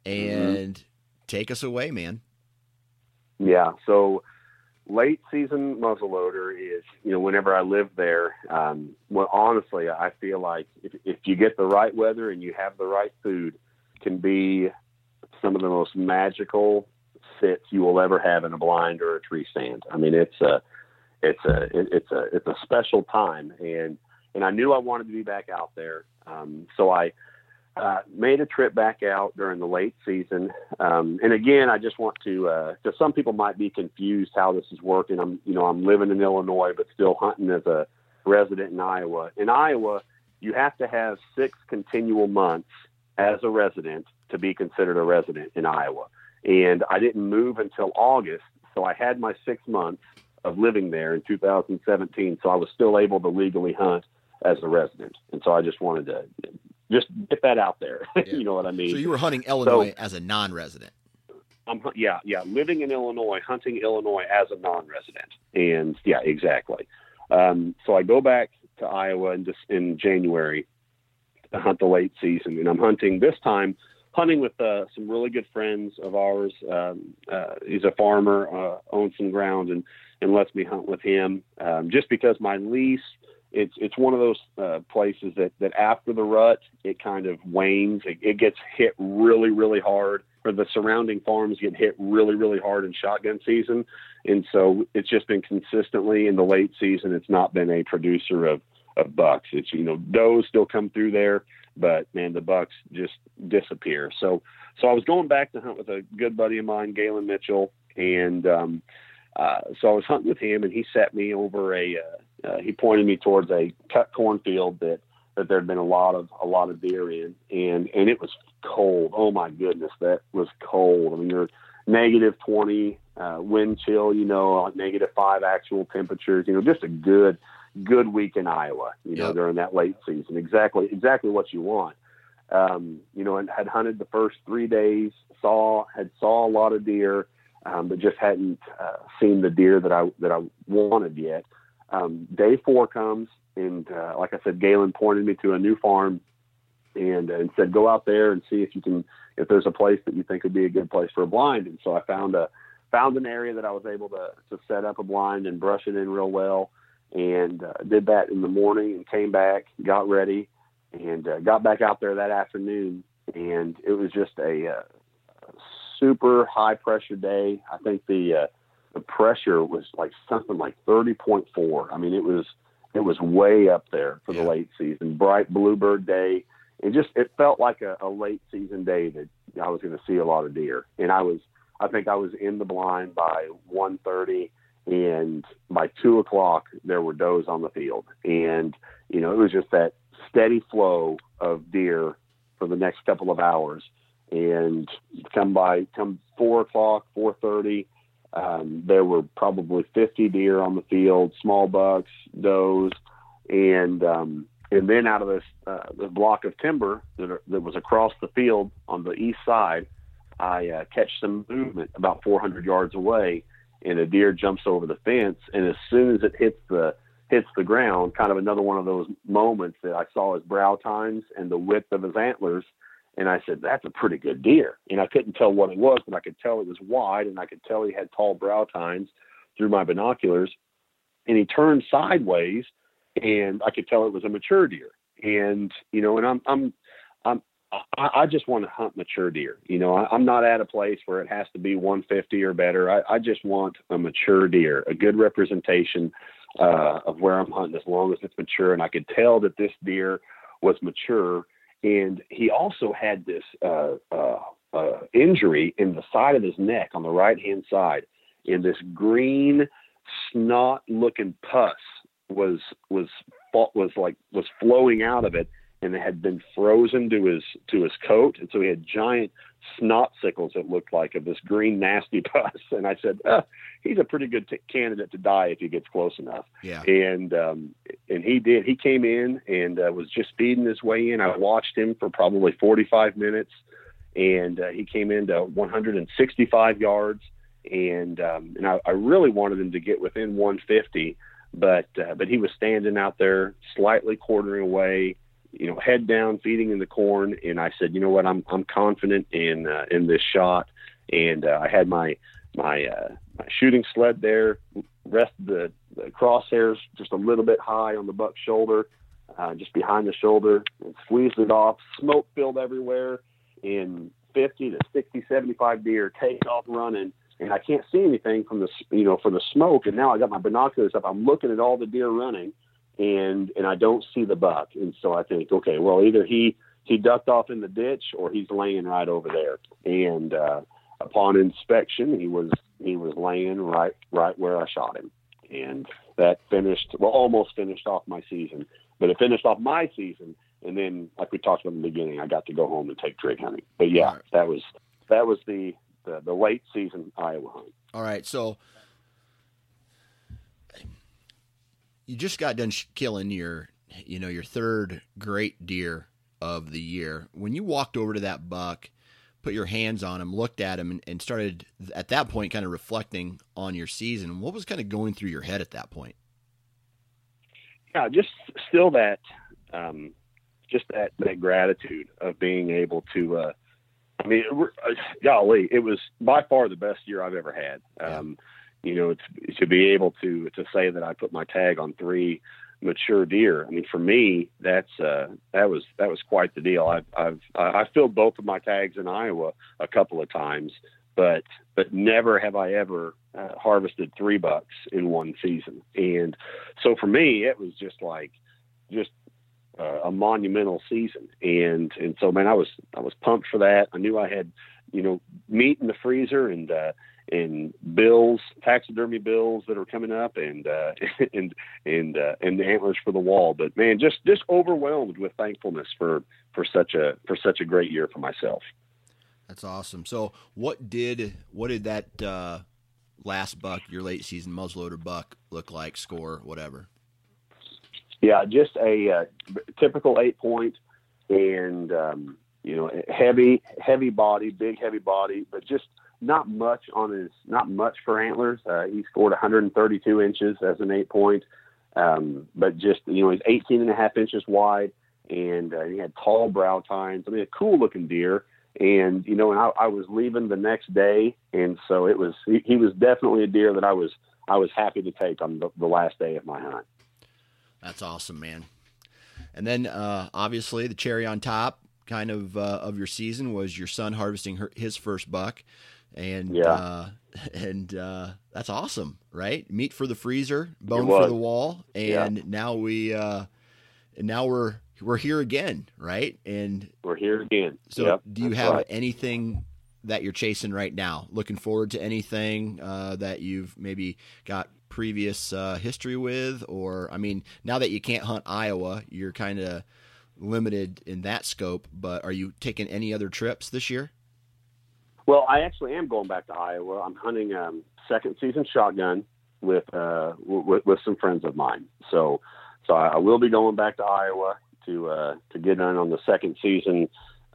and Mm-hmm. take us away, man. Yeah. So late season muzzleloader is, you know, whenever I live there, um, well, honestly, I feel like if, if you get the right weather and you have the right food, can be some of the most magical sits you will ever have in a blind or a tree stand. I mean, it's a, it's a, it's a, it's a special time. And, and I knew I wanted to be back out there. Um, so I, uh, made a trip back out during the late season. Um, and again, I just want to, because some people might be confused how this is working. I'm, you know, I'm living in Illinois, but still hunting as a resident in Iowa. In Iowa, you have to have six continual months as a resident to be considered a resident in Iowa. And I didn't move until August, so I had my six months of living there in 2017. So I was still able to legally hunt as a resident. And so I just wanted to just get that out there. Yeah. you know what I mean? So you were hunting Illinois as a non-resident. I'm yeah, yeah, living in Illinois, hunting Illinois as a non-resident, and yeah, exactly. Um, so I go back to Iowa in, just in January to hunt the late season, and I'm hunting this time, hunting with uh, some really good friends of ours. Um, uh, he's a farmer, uh, owns some ground, and and lets me hunt with him. Um, just because my lease, it's it's one of those uh, places that that after the rut, it kind of wanes. It, it gets hit really, really hard or the surrounding farms get hit really, really hard in shotgun season. And so it's just been consistently in the late season. It's not been a producer of, of bucks. It's, you know, does still come through there, but man, the bucks just disappear. So, so I was going back to hunt with a good buddy of mine, Galen Mitchell. And, um, uh, so I was hunting with him and he set me over a, uh, uh, he pointed me towards a cut cornfield that, that there'd been a lot of, a lot of deer in and, and it was cold. Oh my goodness. That was cold. I mean, you're negative 20, uh, wind chill, you know, like negative five actual temperatures, you know, just a good, good week in Iowa, you know, during that late season. Exactly, exactly what you want. Um, you know, and had hunted the first three days, saw, had saw a lot of deer, um, but just hadn't uh, seen the deer that I, that I wanted yet. Um, day four comes and, uh, like I said, Galen pointed me to a new farm and, and said, go out there and see if you can, if there's a place that you think would be a good place for a blind. And so I found a, found an area that I was able to, to set up a blind and brush it in real well. And uh, did that in the morning and came back, got ready, and uh, got back out there that afternoon. And it was just a, uh, super high pressure day. I think the uh, the pressure was like something like 30.4. I mean, it was it was way up there for the late season. Bright bluebird day. It just it felt like a, a late season day that I was going to see a lot of deer. And I was I think I was in the blind by 1:30, and by two o'clock there were does on the field. And you know, it was just that steady flow of deer for the next couple of hours and come by come four o'clock, four thirty. Um, there were probably 50 deer on the field, small bucks, does, and um, and then out of this uh, this block of timber that, are, that was across the field on the east side, I uh, catch some movement about 400 yards away, and a deer jumps over the fence, and as soon as it hits the hits the ground, kind of another one of those moments that I saw his brow tines and the width of his antlers and I said, that's a pretty good deer. And I couldn't tell what it was, but I could tell it was wide and I could tell he had tall brow tines through my binoculars. And he turned sideways and I could tell it was a mature deer. And, you know, and I'm, I'm, I'm, I, I just want to hunt mature deer. You know, I, I'm not at a place where it has to be 150 or better. I, I just want a mature deer, a good representation uh, of where I'm hunting as long as it's mature. And I could tell that this deer was mature and he also had this uh, uh, uh, injury in the side of his neck on the right hand side, and this green snot looking pus was was was like was flowing out of it and it had been frozen to his to his coat, and so he had giant snot sickles. It looked like of this green nasty pus, and I said, uh, "He's a pretty good t- candidate to die if he gets close enough." Yeah, and um, and he did. He came in and uh, was just speeding his way in. I watched him for probably 45 minutes, and uh, he came into 165 yards, and um, and I, I really wanted him to get within 150 but uh, but he was standing out there slightly quartering away you know, head down, feeding in the corn. And I said, you know what, I'm I'm confident in uh, in this shot. And uh, I had my my uh, my shooting sled there, rest the, the crosshairs just a little bit high on the buck's shoulder, uh, just behind the shoulder, and squeezed it off. Smoke filled everywhere. In 50 to 60, 75 deer take off running and I can't see anything from the you know for the smoke. And now I got my binoculars up. I'm looking at all the deer running, and and I don't see the buck. And so I think, okay, well either he he ducked off in the ditch or he's laying right over there. And uh, upon inspection, he was he was laying right right where I shot him, and that finished well almost finished off my season. But it finished off my season, and then like we talked about in the beginning, I got to go home and take trig hunting. But yeah, right. that was that was the, the the late season Iowa hunt. All right, so you just got done killing your, you know, your third great deer of the year. When you walked over to that buck, put your hands on him, looked at him, and, and started at that point kind of reflecting on your season, what was kind of going through your head at that point? Yeah, just still that, um, just that that gratitude of being able to. Uh, I mean, uh, golly, it was by far the best year I've ever had. Um, you know, to, to be able to to say that I put my tag on three mature deer. I mean, for me, that's uh, that was that was quite the deal. I've I've I filled both of my tags in Iowa a couple of times, but but never have I ever uh, harvested three bucks in one season. And so for me, it was just like just uh, a monumental season. And and so man, I was I was pumped for that. I knew I had you know meat in the freezer and. uh and bills, taxidermy bills that are coming up, and uh, and and uh, and the antlers for the wall. But man, just just overwhelmed with thankfulness for for such a for such a great year for myself. That's awesome. So, what did what did that uh, last buck, your late season muzzleloader buck, look like? Score, whatever. Yeah, just a uh, typical eight point, and um, you know, heavy heavy body, big heavy body, but just not much on his, not much for antlers. Uh, he scored 132 inches as an eight point, um, but just you know he's 18 and a half inches wide, and uh, he had tall brow tines. I mean, a cool looking deer. And you know, and I, I was leaving the next day, and so it was. He, he was definitely a deer that I was I was happy to take on the, the last day of my hunt. That's awesome, man. And then uh, obviously the cherry on top, kind of uh, of your season was your son harvesting her, his first buck and yeah. uh, and uh, that's awesome, right? Meat for the freezer, bone for the wall, and yeah. now we uh, and now we're we're here again, right? And we're here again. So, yep, do you have right. anything that you're chasing right now? Looking forward to anything uh, that you've maybe got previous uh, history with, or I mean, now that you can't hunt Iowa, you're kind of limited in that scope. But are you taking any other trips this year? Well, I actually am going back to Iowa. I'm hunting um, second season shotgun with, uh, with with some friends of mine. So, so I will be going back to Iowa to uh, to get in on the second season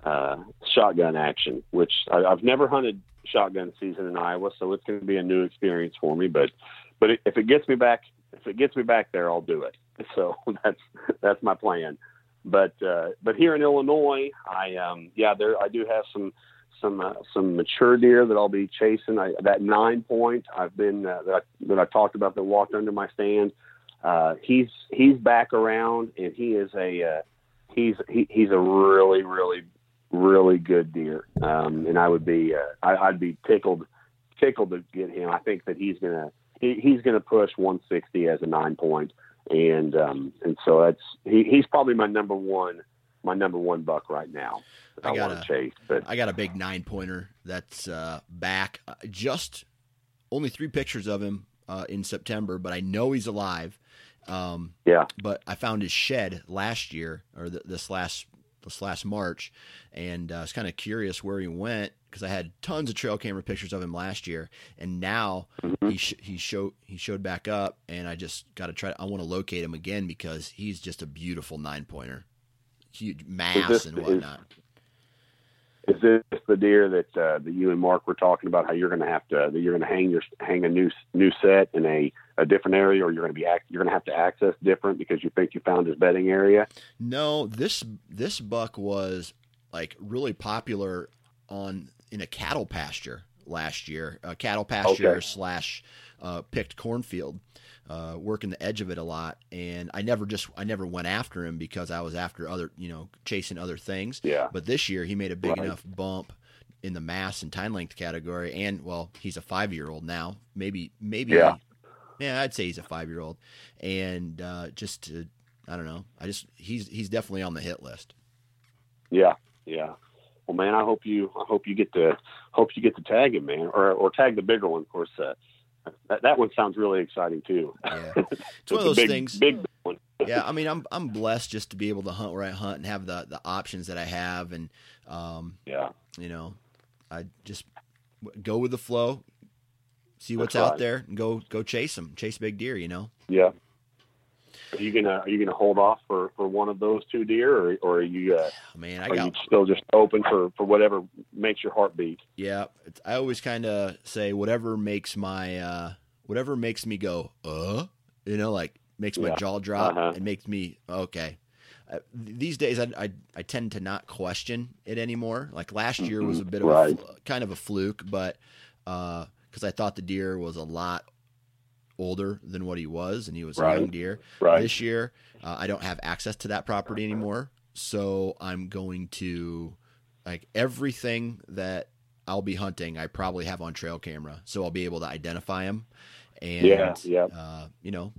uh, shotgun action, which I, I've never hunted shotgun season in Iowa, so it's going to be a new experience for me. But but if it gets me back, if it gets me back there, I'll do it. So that's that's my plan. But uh, but here in Illinois, I um, yeah, there I do have some some uh, some mature deer that I'll be chasing. I, that nine point I've been uh, that, I, that I talked about that walked under my stand. Uh, he's he's back around and he is a uh, he's he, he's a really really really good deer. Um, and I would be uh, I, I'd be tickled tickled to get him. I think that he's gonna he, he's gonna push 160 as a nine point. And um, and so that's he, he's probably my number one my number one buck right now. I, I got a, chase, but I got a big nine pointer that's uh, back. Uh, just only three pictures of him uh, in September, but I know he's alive. Um, yeah. But I found his shed last year or th- this last this last March, and uh, I was kind of curious where he went because I had tons of trail camera pictures of him last year, and now mm-hmm. he sh- he showed he showed back up, and I just got to try. I want to locate him again because he's just a beautiful nine pointer huge mass this, and whatnot. Is, is, this the deer that uh, that you and Mark were talking about? How you're going to have to that you're going to hang your hang a new new set in a, a different area, or you're going to be act, you're going to have to access different because you think you found his bedding area? No, this this buck was like really popular on in a cattle pasture last year, a cattle pasture okay. slash uh, picked cornfield uh, working the edge of it a lot, and I never just I never went after him because I was after other you know chasing other things. Yeah. But this year he made a big right. enough bump in the mass and tine length category, and well, he's a five year old now. Maybe maybe yeah. yeah, I'd say he's a five year old, and uh, just to I don't know, I just he's he's definitely on the hit list. Yeah, yeah. Well, man, I hope you I hope you get to hope you get to tag him, man, or or tag the bigger one. Of course, uh, that, that one sounds really exciting too. Yeah. It's one of those big, things. Big one. yeah, I mean, I'm I'm blessed just to be able to hunt where I hunt and have the the options that I have, and um, yeah, you know, I just go with the flow, see what's out there, and go go chase them, chase big deer. You know. Yeah. Are you gonna Are you gonna hold off for, for one of those two deer, or, or are you? Uh, Man, I are got, you still just open for, for whatever makes your heart beat? Yeah, I always kind of say whatever makes my uh, whatever makes me go uh, you know, like makes my yeah. jaw drop uh-huh. and makes me okay. Uh, these days, I, I, I tend to not question it anymore. Like last year mm-hmm. was a bit of right. a kind of a fluke, but because uh, I thought the deer was a lot older than what he was, and he was Right. a young deer. Right. This year, uh, I don't have access to that property anymore, so I'm going to like everything that I'll be hunting. I probably have on trail camera, so I'll be able to identify him, and Yeah, yeah. Uh, you know,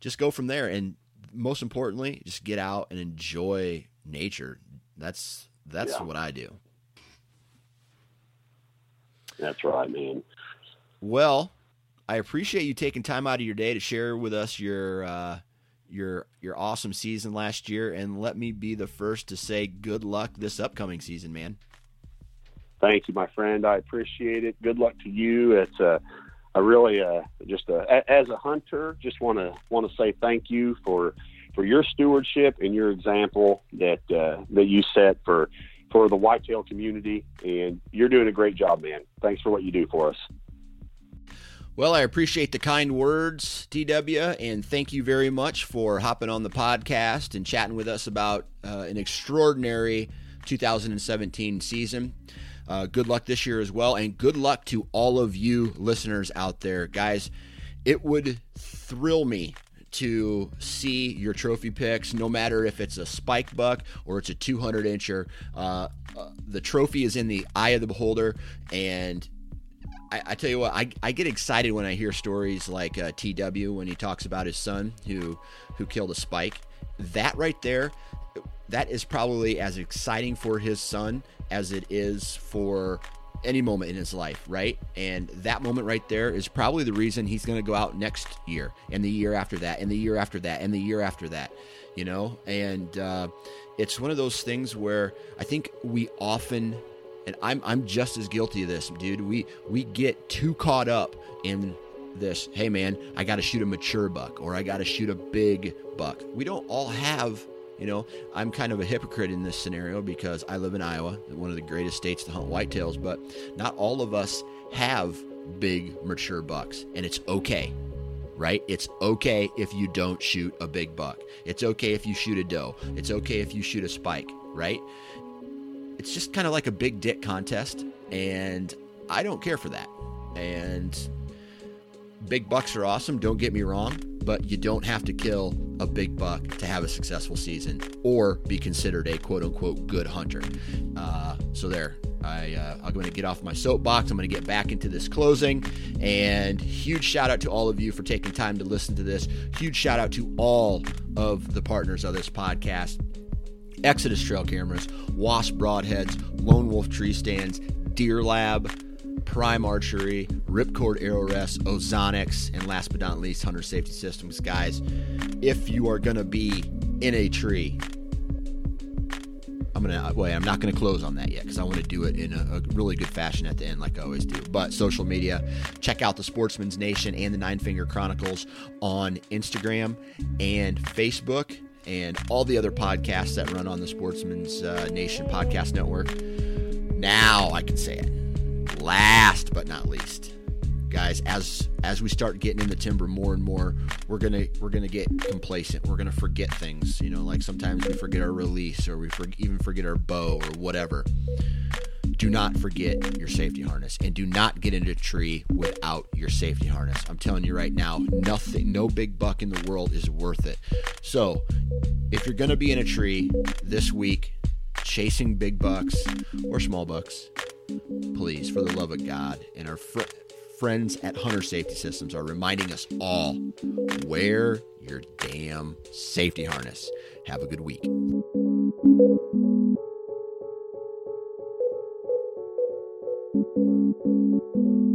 just go from there. And most importantly, just get out and enjoy nature. That's that's Yeah. what I do. That's right, man. Well, I appreciate you taking time out of your day to share with us your uh, your your awesome season last year, and let me be the first to say good luck this upcoming season, man. Thank you, my friend. I appreciate it. Good luck to you. It's a, I really uh, just a, a- as a hunter, just want to want to say thank you for for your stewardship and your example that uh, that you set for for the whitetail community, and you're doing a great job, man. Thanks for what you do for us. Well, I appreciate the kind words, TW, and thank you very much for hopping on the podcast and chatting with us about uh, an extraordinary 2017 season. Uh, good luck this year as well, and good luck to all of you listeners out there. Guys, it would thrill me to see your trophy pics, no matter if it's a spike buck or it's a 200 incher. Uh, uh, the trophy is in the eye of the beholder, and I, I tell you what, I, I get excited when I hear stories like uh, TW when he talks about his son who who killed a spike. That right there, that is probably as exciting for his son as it is for any moment in his life, right? And that moment right there is probably the reason he's going to go out next year, and the year after that, and the year after that, and the year after that. You know, and uh, it's one of those things where I think we often and I'm I'm just as guilty of this, dude. We we get too caught up in this. Hey, man, I got to shoot a mature buck, or I got to shoot a big buck. We don't all have. You know, I'm kind of a hypocrite in this scenario because I live in Iowa, one of the greatest states to hunt whitetails, but not all of us have big mature bucks, and it's okay right? It's okay if you don't shoot a big buck. It's okay if you shoot a doe. It's okay if you shoot a spike, right? It's just kind of like a big dick contest, and I don't care for that. And big bucks are awesome, don't get me wrong, but you don't have to kill a big buck to have a successful season or be considered a quote unquote good hunter. Uh, so there, I, uh, I'm going to get off my soapbox. I'm going to get back into this closing. And huge shout out to all of you for taking time to listen to this. Huge shout out to all of the partners of this podcast. Exodus Trail Cameras, Wasp Broadheads, Lone Wolf Tree Stands, Deer Lab, Prime Archery, Ripcord Arrow rests, Ozonics, and last but not least, Hunter Safety Systems. Guys, if you are going to be in a tree, I'm gonna wait. I'm not gonna close on that yet because I want to do it in a, a really good fashion at the end, like I always do. But social media, check out the Sportsman's Nation and the Nine Finger Chronicles on Instagram and Facebook, and all the other podcasts that run on the Sportsman's uh, Nation podcast network. Now I can say it. Last but not least, guys, as as we start getting in the timber more and more, we're gonna we're gonna get complacent. We're gonna forget things. You know, like sometimes we forget our release, or we for, even forget our bow, or whatever. Do not forget your safety harness, and do not get into a tree without your safety harness. I'm telling you right now, nothing, no big buck in the world is worth it. So, if you're gonna be in a tree this week, chasing big bucks or small bucks, please, for the love of God, and our fr- friends at Hunter Safety Systems are reminding us all wear your damn safety harness. Have a good week. Thank you.